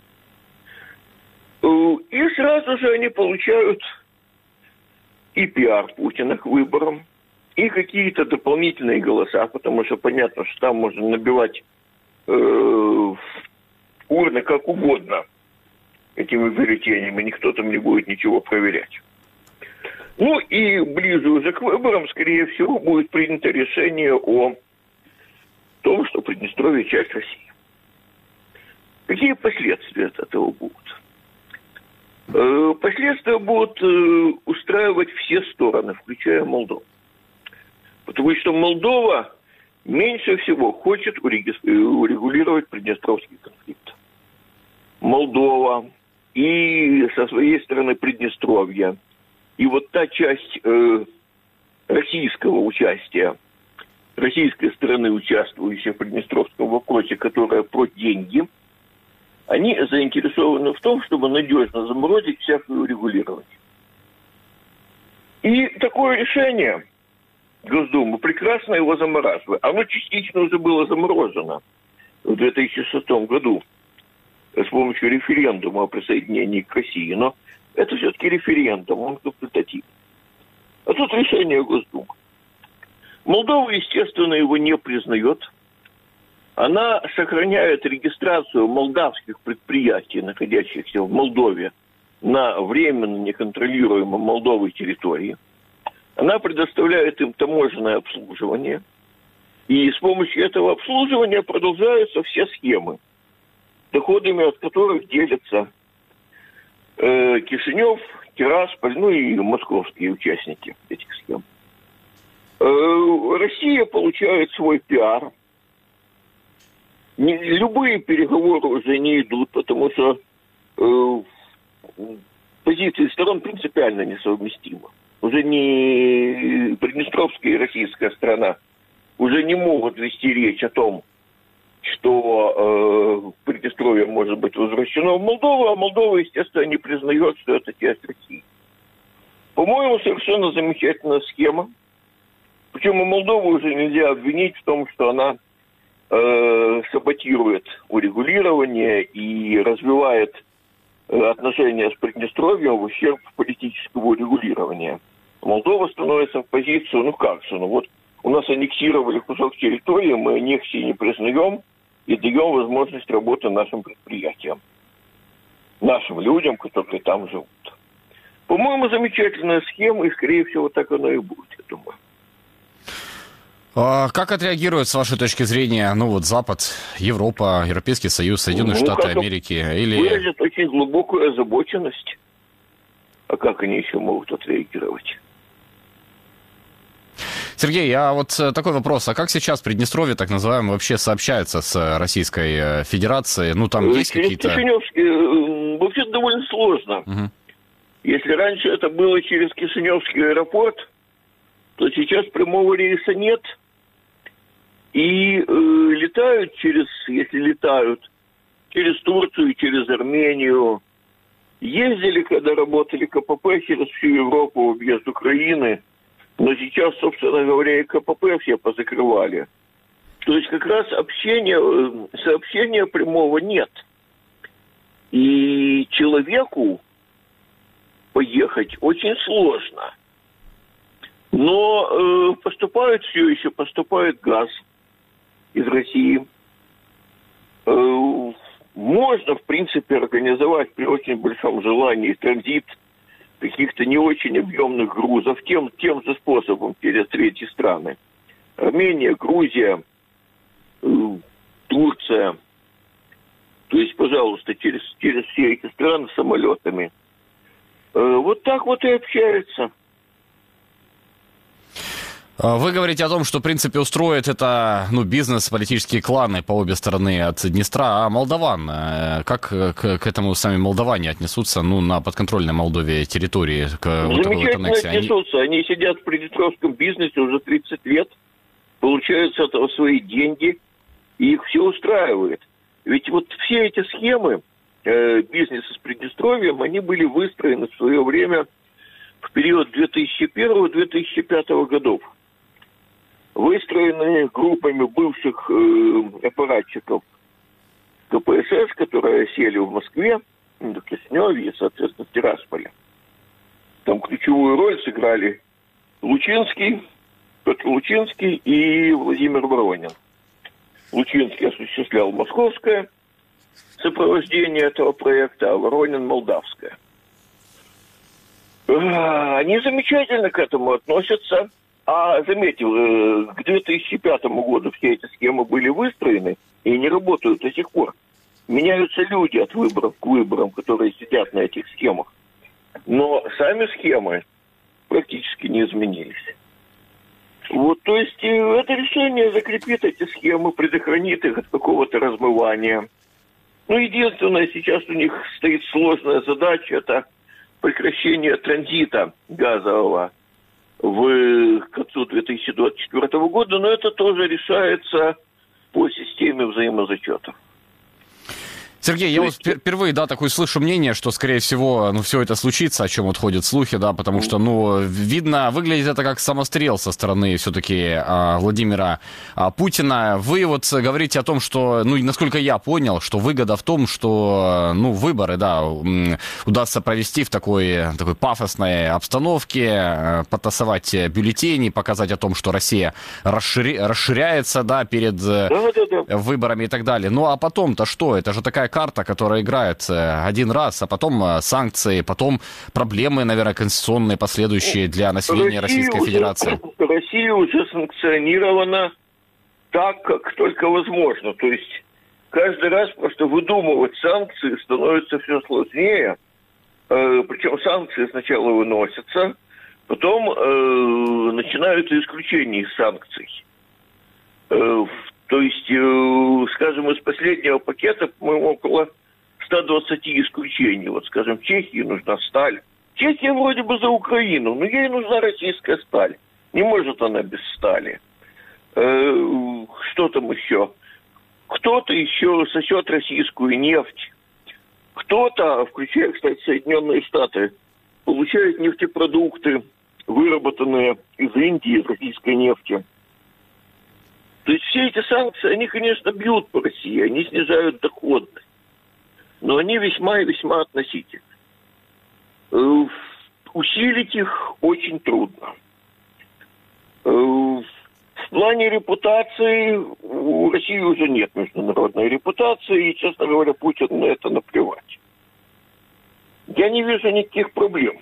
Э, и сразу же они получают и пиар Путина к выборам, и какие-то дополнительные голоса, потому что понятно, что там можно набивать э, урны как угодно этими бюллетенями, никто там не будет ничего проверять. Ну и ближе уже к выборам, скорее всего, будет принято решение о том, что Приднестровье – часть России. Какие последствия от этого будут? Э, последствия будут э, устраивать все стороны, включая Молдову. Потому что Молдова меньше всего хочет урегулировать Приднестровский конфликт. Молдова и со своей стороны Приднестровья. И вот та часть э, российского участия, российской стороны, участвующей в Приднестровском вопросе, которая про деньги, они заинтересованы в том, чтобы надежно заморозить всякое урегулирование. И такое решение Госдумы прекрасно его замораживает. Оно частично уже было заморожено в 2006 году с помощью референдума о присоединении к России. Но это все-таки референдум, он консультативный. А тут решение Госдумы. Молдова, естественно, его не признает. Она сохраняет регистрацию молдавских предприятий, находящихся в Молдове, на временно неконтролируемой Молдовой территории. Она предоставляет им таможенное обслуживание. И с помощью этого обслуживания продолжаются все схемы доходами от которых делятся э, Кишинев, Тирасполь, ну и московские участники этих схем. Э, Россия получает свой пиар. Не, любые переговоры уже не идут, потому что э, позиции сторон принципиально несовместимы. Уже не Приднестровская и российская страна уже не могут вести речь о том, что э, Приднестровье может быть возвращено в Молдову, а Молдова, естественно, не признает, что это часть России. По-моему, совершенно замечательная схема. Причем и Молдову уже нельзя обвинить в том, что она э, саботирует урегулирование и развивает э, отношения с Приднестровьем в ущерб политического урегулирования. Молдова становится в позицию, ну как же, ну вот у нас аннексировали кусок территории, мы аннексии не признаем, и даем возможность работы нашим предприятиям, нашим людям, которые там живут. По-моему, замечательная схема, и, скорее всего, так оно и будет, я думаю. А как отреагирует, с вашей точки зрения, ну вот Запад, Европа, Европейский Союз, Соединенные ну, Штаты Америки? Или... Выразит очень глубокую озабоченность. А как они еще могут отреагировать? Сергей, а вот э, такой вопрос. А как сейчас Приднестровье, так называемое, вообще сообщается с э, Российской э, Федерацией? Ну, там есть какие-то... Вообще довольно сложно. Угу. Если раньше это было через Кишиневский аэропорт, то сейчас прямого рейса нет. И э, летают через, если летают, через Турцию, через Армению. Ездили, когда работали КПП через всю Европу, объезд Украины. Но сейчас, собственно говоря, и КПП все позакрывали. То есть как раз общения, э, сообщения прямого нет. И человеку поехать очень сложно. Но э, поступает все еще, поступает газ из России. Э, можно, в принципе, организовать при очень большом желании транзит каких-то не очень объемных грузов тем, тем же способом через третьи страны. Армения, Грузия – Э, Турция. То есть, пожалуйста, через, через все эти страны самолетами. Э, вот так вот и общаются. А вы говорите о том, что, в принципе, устроит это ну, бизнес, политические кланы по обе стороны от Днестра. А молдаван, э, как к, к этому сами молдаване отнесутся ну, на подконтрольной Молдове территории? К вот Замечательно вот отнесутся. Они... Они сидят в приднестровском бизнесе уже 30 лет, получают с этого свои деньги – и их все устраивает. Ведь вот все эти схемы э, бизнеса с Приднестровьем, они были выстроены в свое время в период 2001-2005 годов. Выстроены группами бывших э, аппаратчиков КПСС, которые сели в Москве, в Кисневе и, соответственно, в Тирасполе. Там ключевую роль сыграли Лучинский, Петр Лучинский и Владимир Воронин. Лучинский осуществлял московское сопровождение этого проекта, а Воронин – молдавское. Они замечательно к этому относятся. А заметил, э, к 2005 году все эти схемы были выстроены и не работают до сих пор. Меняются люди от выборов к выборам, которые сидят на этих схемах. Но сами схемы практически не изменились. Вот, то есть э, это решение закрепит эти схемы, предохранит их от какого-то размывания. Ну, единственное, сейчас у них стоит сложная задача, это прекращение транзита газового в к концу 2024 года, но это тоже решается по системе взаимозачетов. Сергей, я вот впервые, да, такое слышу мнение, что, скорее всего, ну, все это случится, о чем вот ходят слухи, да, потому что, ну, видно, выглядит это как самострел со стороны все-таки а, Владимира а, Путина. Вы вот говорите о том, что, ну, насколько я понял, что выгода в том, что, ну, выборы, да, удастся провести в такой, такой пафосной обстановке, э, потасовать бюллетени, показать о том, что Россия расшири, расширяется, да, перед э, да, да, да. выборами и так далее. Ну, а потом-то что? Это же такая карта, которая играет э, один раз, а потом э, санкции, потом проблемы, наверное, конституционные, последующие для населения Россия Российской уже, Федерации. Россия уже санкционирована так, как только возможно. То есть каждый раз просто выдумывать санкции становится все сложнее. Э, причем санкции сначала выносятся, потом э, начинаются исключения из санкций. Э, то есть, э, скажем, из последнего пакета мы около 120 исключений. Вот, скажем, Чехии нужна сталь. Чехия вроде бы за Украину, но ей нужна российская сталь. Не может она без стали. Э, что там еще? Кто-то еще сосет российскую нефть. Кто-то, включая, кстати, Соединенные Штаты, получает нефтепродукты, выработанные из Индии, из российской нефти. То есть все эти санкции, они, конечно, бьют по России, они снижают доходность. Но они весьма и весьма относительны. Э, усилить их очень трудно. Э, в плане репутации у России уже нет международной репутации, и, честно говоря, Путин на это наплевать. Я не вижу никаких проблем.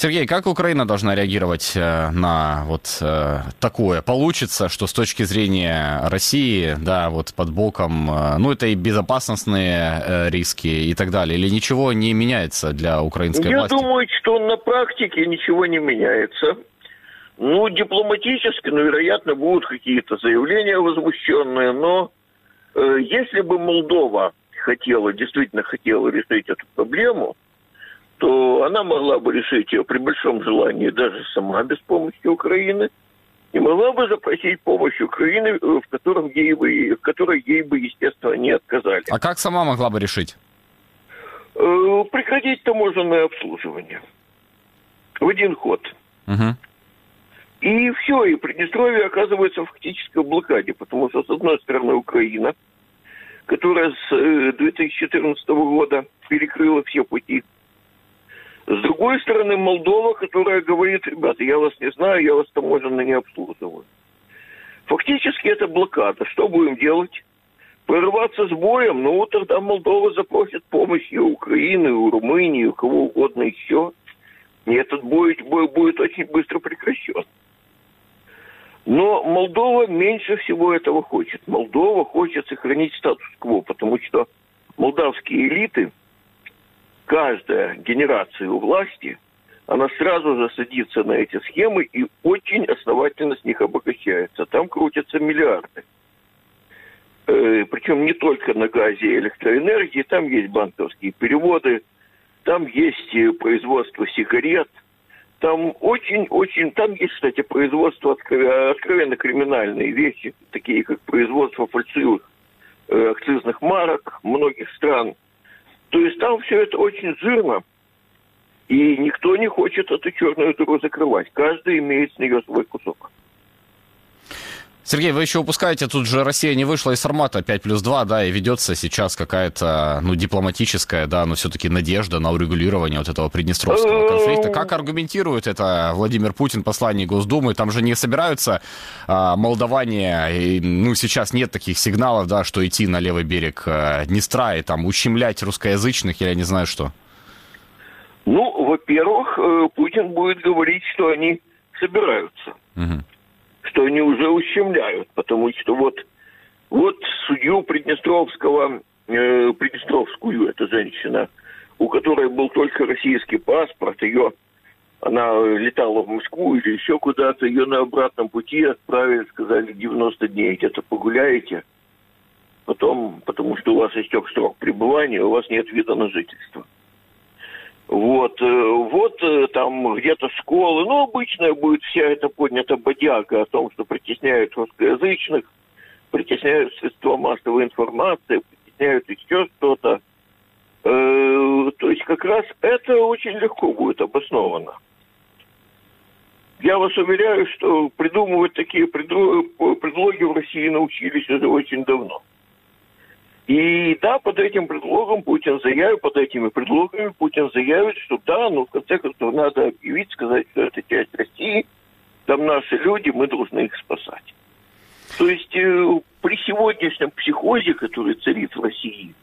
Сергей, как Украина должна реагировать э, на вот э, такое? Получится, что с точки зрения России, да, вот под боком, э, ну, это и безопасностные риски и так далее, или ничего не меняется для украинской Я власти? Я думаю, что на практике ничего не меняется. Ну, дипломатически, ну, вероятно, будут какие-то заявления возмущенные, но э, если бы Молдова хотела, действительно хотела решить эту проблему, то она могла бы решить ее при большом желании даже сама без помощи Украины и могла бы запросить помощь Украины, в, котором ей бы, в которой ей бы, естественно, не отказали. А как сама могла бы решить? Э, прекратить таможенное обслуживание. В один ход. Угу. И все, и Приднестровье оказывается фактически в блокаде, потому что, с одной стороны, Украина, которая с 2014 э, года перекрыла все пути с другой стороны, Молдова, которая говорит, ребята, я вас не знаю, я вас таможенно не обслуживаю. Фактически это блокада. Что будем делать? Прорваться с боем? Ну, тогда Молдова запросит помощь и у Украины, и у Румынии, и у кого угодно еще. И этот бой, бой будет очень быстро прекращен. Но Молдова меньше всего этого хочет. Молдова хочет сохранить статус-кво, потому что молдавские элиты – каждая генерация у власти, она сразу же садится на эти схемы и очень основательно с них обогащается. Там крутятся миллиарды. Э, причем не только на газе и электроэнергии, там есть банковские переводы, там есть э, производство сигарет, там очень-очень, там есть, кстати, производство откровенно криминальные вещи, такие как производство фальшивых э, акцизных марок многих стран – то есть там все это очень жирно, и никто не хочет эту черную дыру закрывать. Каждый имеет с нее свой кусок. Сергей, вы еще упускаете, тут же Россия не вышла из формата 5 плюс 2, да, и ведется сейчас какая-то, ну, дипломатическая, да, но все-таки надежда на урегулирование вот этого приднестровского конфликта. Как аргументирует это Владимир Путин, посланник Госдумы? Там же не собираются а, молдаване, и, ну, сейчас нет таких сигналов, да, что идти на левый берег а, Днестра и там ущемлять русскоязычных, или я не знаю что. Ну, во-первых, э, Путин будет говорить, что они собираются. Угу что они уже ущемляют, потому что вот, вот судью Приднестровского, э, Приднестровскую, эта женщина, у которой был только российский паспорт, ее она летала в Москву или еще куда-то, ее на обратном пути отправили, сказали, 90 дней где-то погуляете, потом, потому что у вас истек срок пребывания, у вас нет вида на жительство. Вот, э, вот э, там где-то школы, ну, обычная будет вся эта поднята бодяга о том, что притесняют русскоязычных, притесняют средства массовой информации, притесняют еще что-то. Э, то есть как раз это очень легко будет обосновано. Я вас уверяю, что придумывать такие предлоги в России научились уже очень давно. И да, под этим предлогом Путин заявит, под этими предлогами Путин заявит, что да, ну, в конце концов, надо объявить, сказать, что это часть России, там наши люди, мы должны их спасать. То есть э, при сегодняшнем психозе, который царит в России,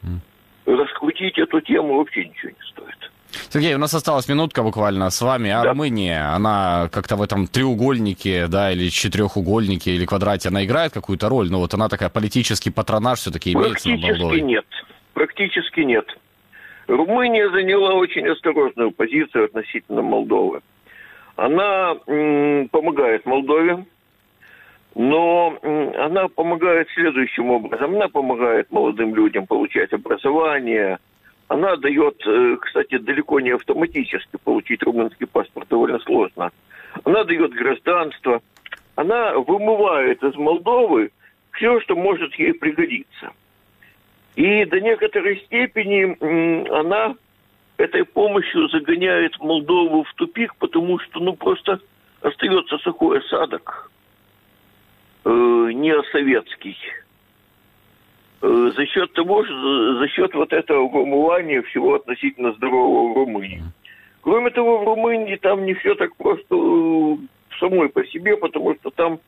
раскрутить эту тему вообще ничего не стоит. Сергей, у нас осталась минутка буквально с вами. А да. Румыния, она как-то в этом треугольнике, да, или четырехугольнике, или квадрате, она играет какую-то роль? Ну, вот она такая политический патронаж все-таки имеется на Молдове? нет. Практически нет. Румыния заняла очень осторожную позицию относительно Молдовы. Она м, помогает Молдове, но м, она помогает следующим образом. Она помогает молодым людям получать образование, она дает, э, кстати, далеко не автоматически получить румынский паспорт, довольно сложно. Она дает гражданство, она вымывает из Молдовы все, что может ей пригодиться. И до некоторой степени она этой помощью загоняет Молдову в тупик, потому что, ну, просто остается сухой осадок, э, не советский. Э, за счет того, за счет вот этого вымывания всего относительно здорового в Румынии. Кроме того, в Румынии там не все так просто э, самой по себе, потому что там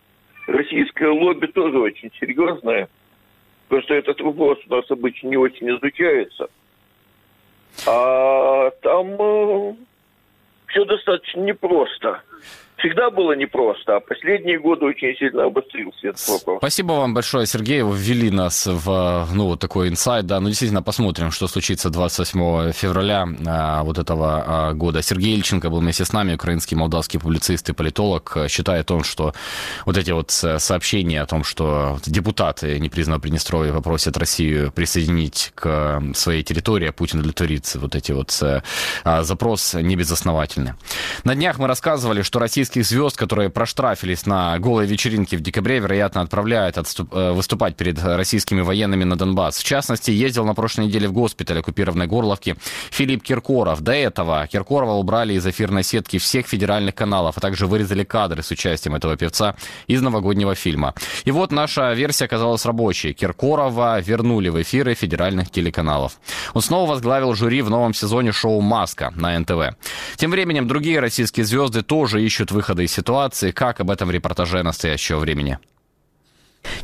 российское лобби тоже очень серьезное. Просто этот вопрос у нас обычно не очень изучается. А там э, все достаточно непросто. Всегда было непросто, а последние годы очень сильно обострился этот вопрос. Спасибо вам большое, Сергей. Вы ввели нас в ну, вот такой инсайт. Да, ну, действительно, посмотрим, что случится 28 февраля а, вот этого а, года. Сергей Ильченко был вместе с нами, украинский молдавский публицист и политолог. Считает он, что вот эти вот сообщения о том, что депутаты непризнанного Приднестровья попросят Россию присоединить к своей территории, а Путин удовлетворит вот эти вот а, запрос небезосновательны. На днях мы рассказывали, что российские российских звезд, которые проштрафились на голой вечеринке в декабре, вероятно, отправляют отступ, э, выступать перед российскими военными на Донбасс. В частности, ездил на прошлой неделе в госпиталь оккупированной Горловки Филипп Киркоров. До этого Киркорова убрали из эфирной сетки всех федеральных каналов, а также вырезали кадры с участием этого певца из новогоднего фильма. И вот наша версия оказалась рабочей. Киркорова вернули в эфиры федеральных телеканалов. Он снова возглавил жюри в новом сезоне шоу «Маска» на НТВ. Тем временем другие российские звезды тоже ищут выхода из ситуации. Как об этом в репортаже настоящего времени?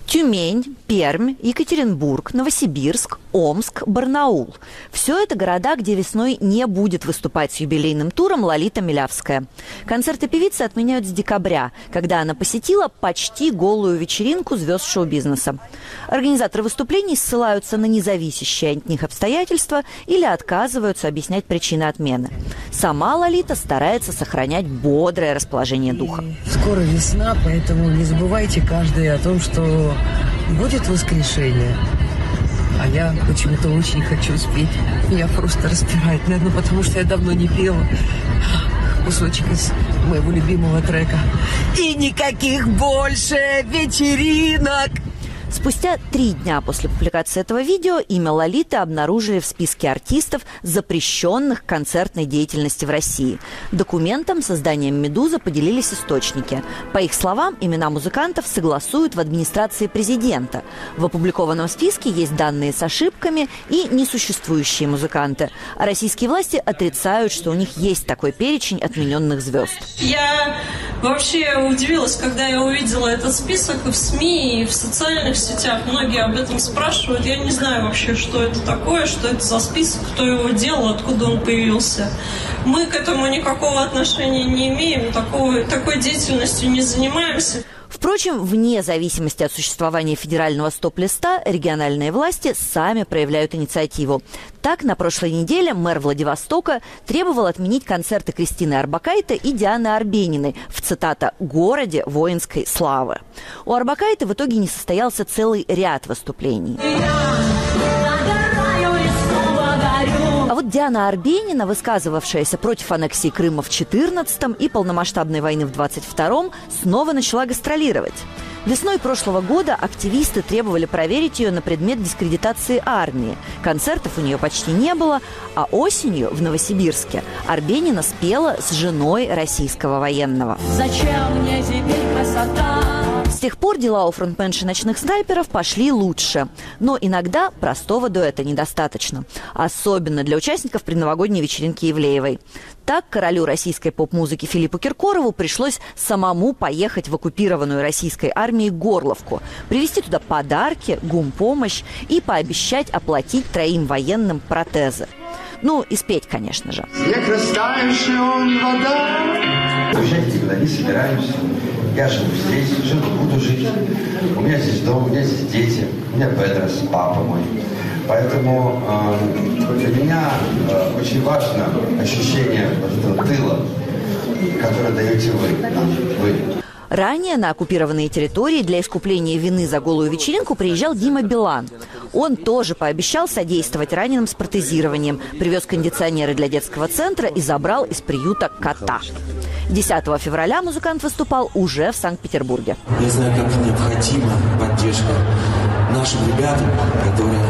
Тюмень, Пермь, Екатеринбург, Новосибирск, Омск, Барнаул. Все это города, где весной не будет выступать с юбилейным туром Лолита Милявская. Концерты певицы отменяют с декабря, когда она посетила почти голую вечеринку звезд шоу-бизнеса. Организаторы выступлений ссылаются на независящие от них обстоятельства или отказываются объяснять причины отмены. Сама Лолита старается сохранять бодрое расположение духа. Скоро весна, поэтому не забывайте каждый о том, что будет воскрешение. А я почему-то очень хочу спеть. Меня просто распирает, наверное, потому что я давно не пела. Кусочек из моего любимого трека. И никаких больше вечеринок. Спустя три дня после публикации этого видео имя Лолиты обнаружили в списке артистов, запрещенных концертной деятельности в России. Документом с изданием «Медуза» поделились источники. По их словам, имена музыкантов согласуют в администрации президента. В опубликованном списке есть данные с ошибками и несуществующие музыканты. А российские власти отрицают, что у них есть такой перечень отмененных звезд. Я вообще удивилась, когда я увидела этот список в СМИ, и в социальных сетях многие об этом спрашивают. Я не знаю вообще, что это такое, что это за список, кто его делал, откуда он появился. Мы к этому никакого отношения не имеем, такого, такой деятельностью не занимаемся. Впрочем, вне зависимости от существования федерального стоп-листа, региональные власти сами проявляют инициативу. Так, на прошлой неделе мэр Владивостока требовал отменить концерты Кристины Арбакайте и Дианы Арбениной в, цитата, «городе воинской славы». У Арбакайте в итоге не состоялся целый ряд выступлений. А вот Диана Арбенина, высказывавшаяся против аннексии Крыма в 14-м и полномасштабной войны в 22-м, снова начала гастролировать. Весной прошлого года активисты требовали проверить ее на предмет дискредитации армии. Концертов у нее почти не было, а осенью в Новосибирске Арбенина спела с женой российского военного. Зачем мне теперь красота? С тех пор дела у фронтменши ночных снайперов пошли лучше. Но иногда простого дуэта недостаточно. Особенно для участников предновогодней вечеринки Евлеевой. Так королю российской поп-музыки Филиппу Киркорову пришлось самому поехать в оккупированную российской армией Горловку, привезти туда подарки, гумпомощь и пообещать оплатить троим военным протезы. Ну, и спеть, конечно же. Снег растающий, он вода. Приезжайте, куда не собираюсь. Я живу здесь, живу, буду жить. У меня здесь дом, у меня здесь дети, у меня Петрос, папа мой. Поэтому э, для меня э, очень важно ощущение вот этого тыла, которое даете вы, вы. Ранее на оккупированные территории для искупления вины за голую вечеринку приезжал Дима Билан. Он тоже пообещал содействовать раненым с протезированием, привез кондиционеры для детского центра и забрал из приюта кота. 10 февраля музыкант выступал уже в Санкт-Петербурге. Я знаю, как необходима поддержка нашим ребятам, которые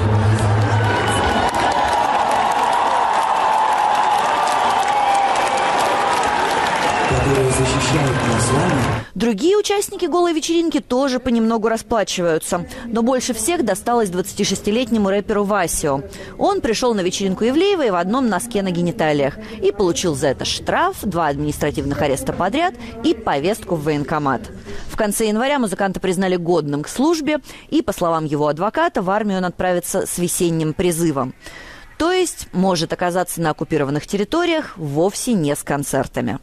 Другие участники голой вечеринки тоже понемногу расплачиваются. Но больше всех досталось 26-летнему рэперу Васио. Он пришел на вечеринку Евлеевой в одном носке на гениталиях и получил за это штраф, два административных ареста подряд и повестку в военкомат. В конце января музыканта признали годным к службе, и, по словам его адвоката, в армию он отправится с весенним призывом. То есть может оказаться на оккупированных территориях вовсе не с концертами.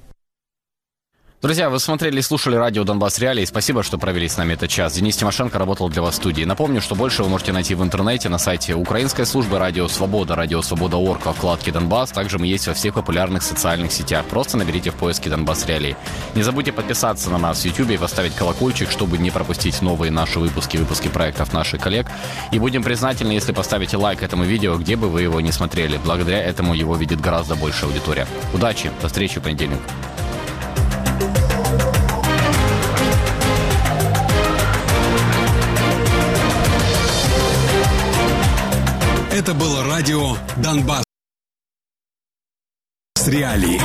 Друзья, вы смотрели и слушали радио «Донбасс Реалии». Спасибо, что провели с нами этот час. Денис Тимошенко работал для вас в студии. Напомню, что больше вы можете найти в интернете на сайте украинской службы «Радио Свобода», «Радио Свобода Орг» во вкладке «Донбасс». Также мы есть во всех популярных социальных сетях. Просто наберите в поиске «Донбасс Реалии». Не забудьте подписаться на нас в YouTube и поставить колокольчик, чтобы не пропустить новые наши выпуски, выпуски проектов наших коллег. И будем признательны, если поставите лайк этому видео, где бы вы его не смотрели. Благодаря этому его видит гораздо больше аудитория. Удачи, до встречи в понедельник. Это было радио «Донбасс» с реалией.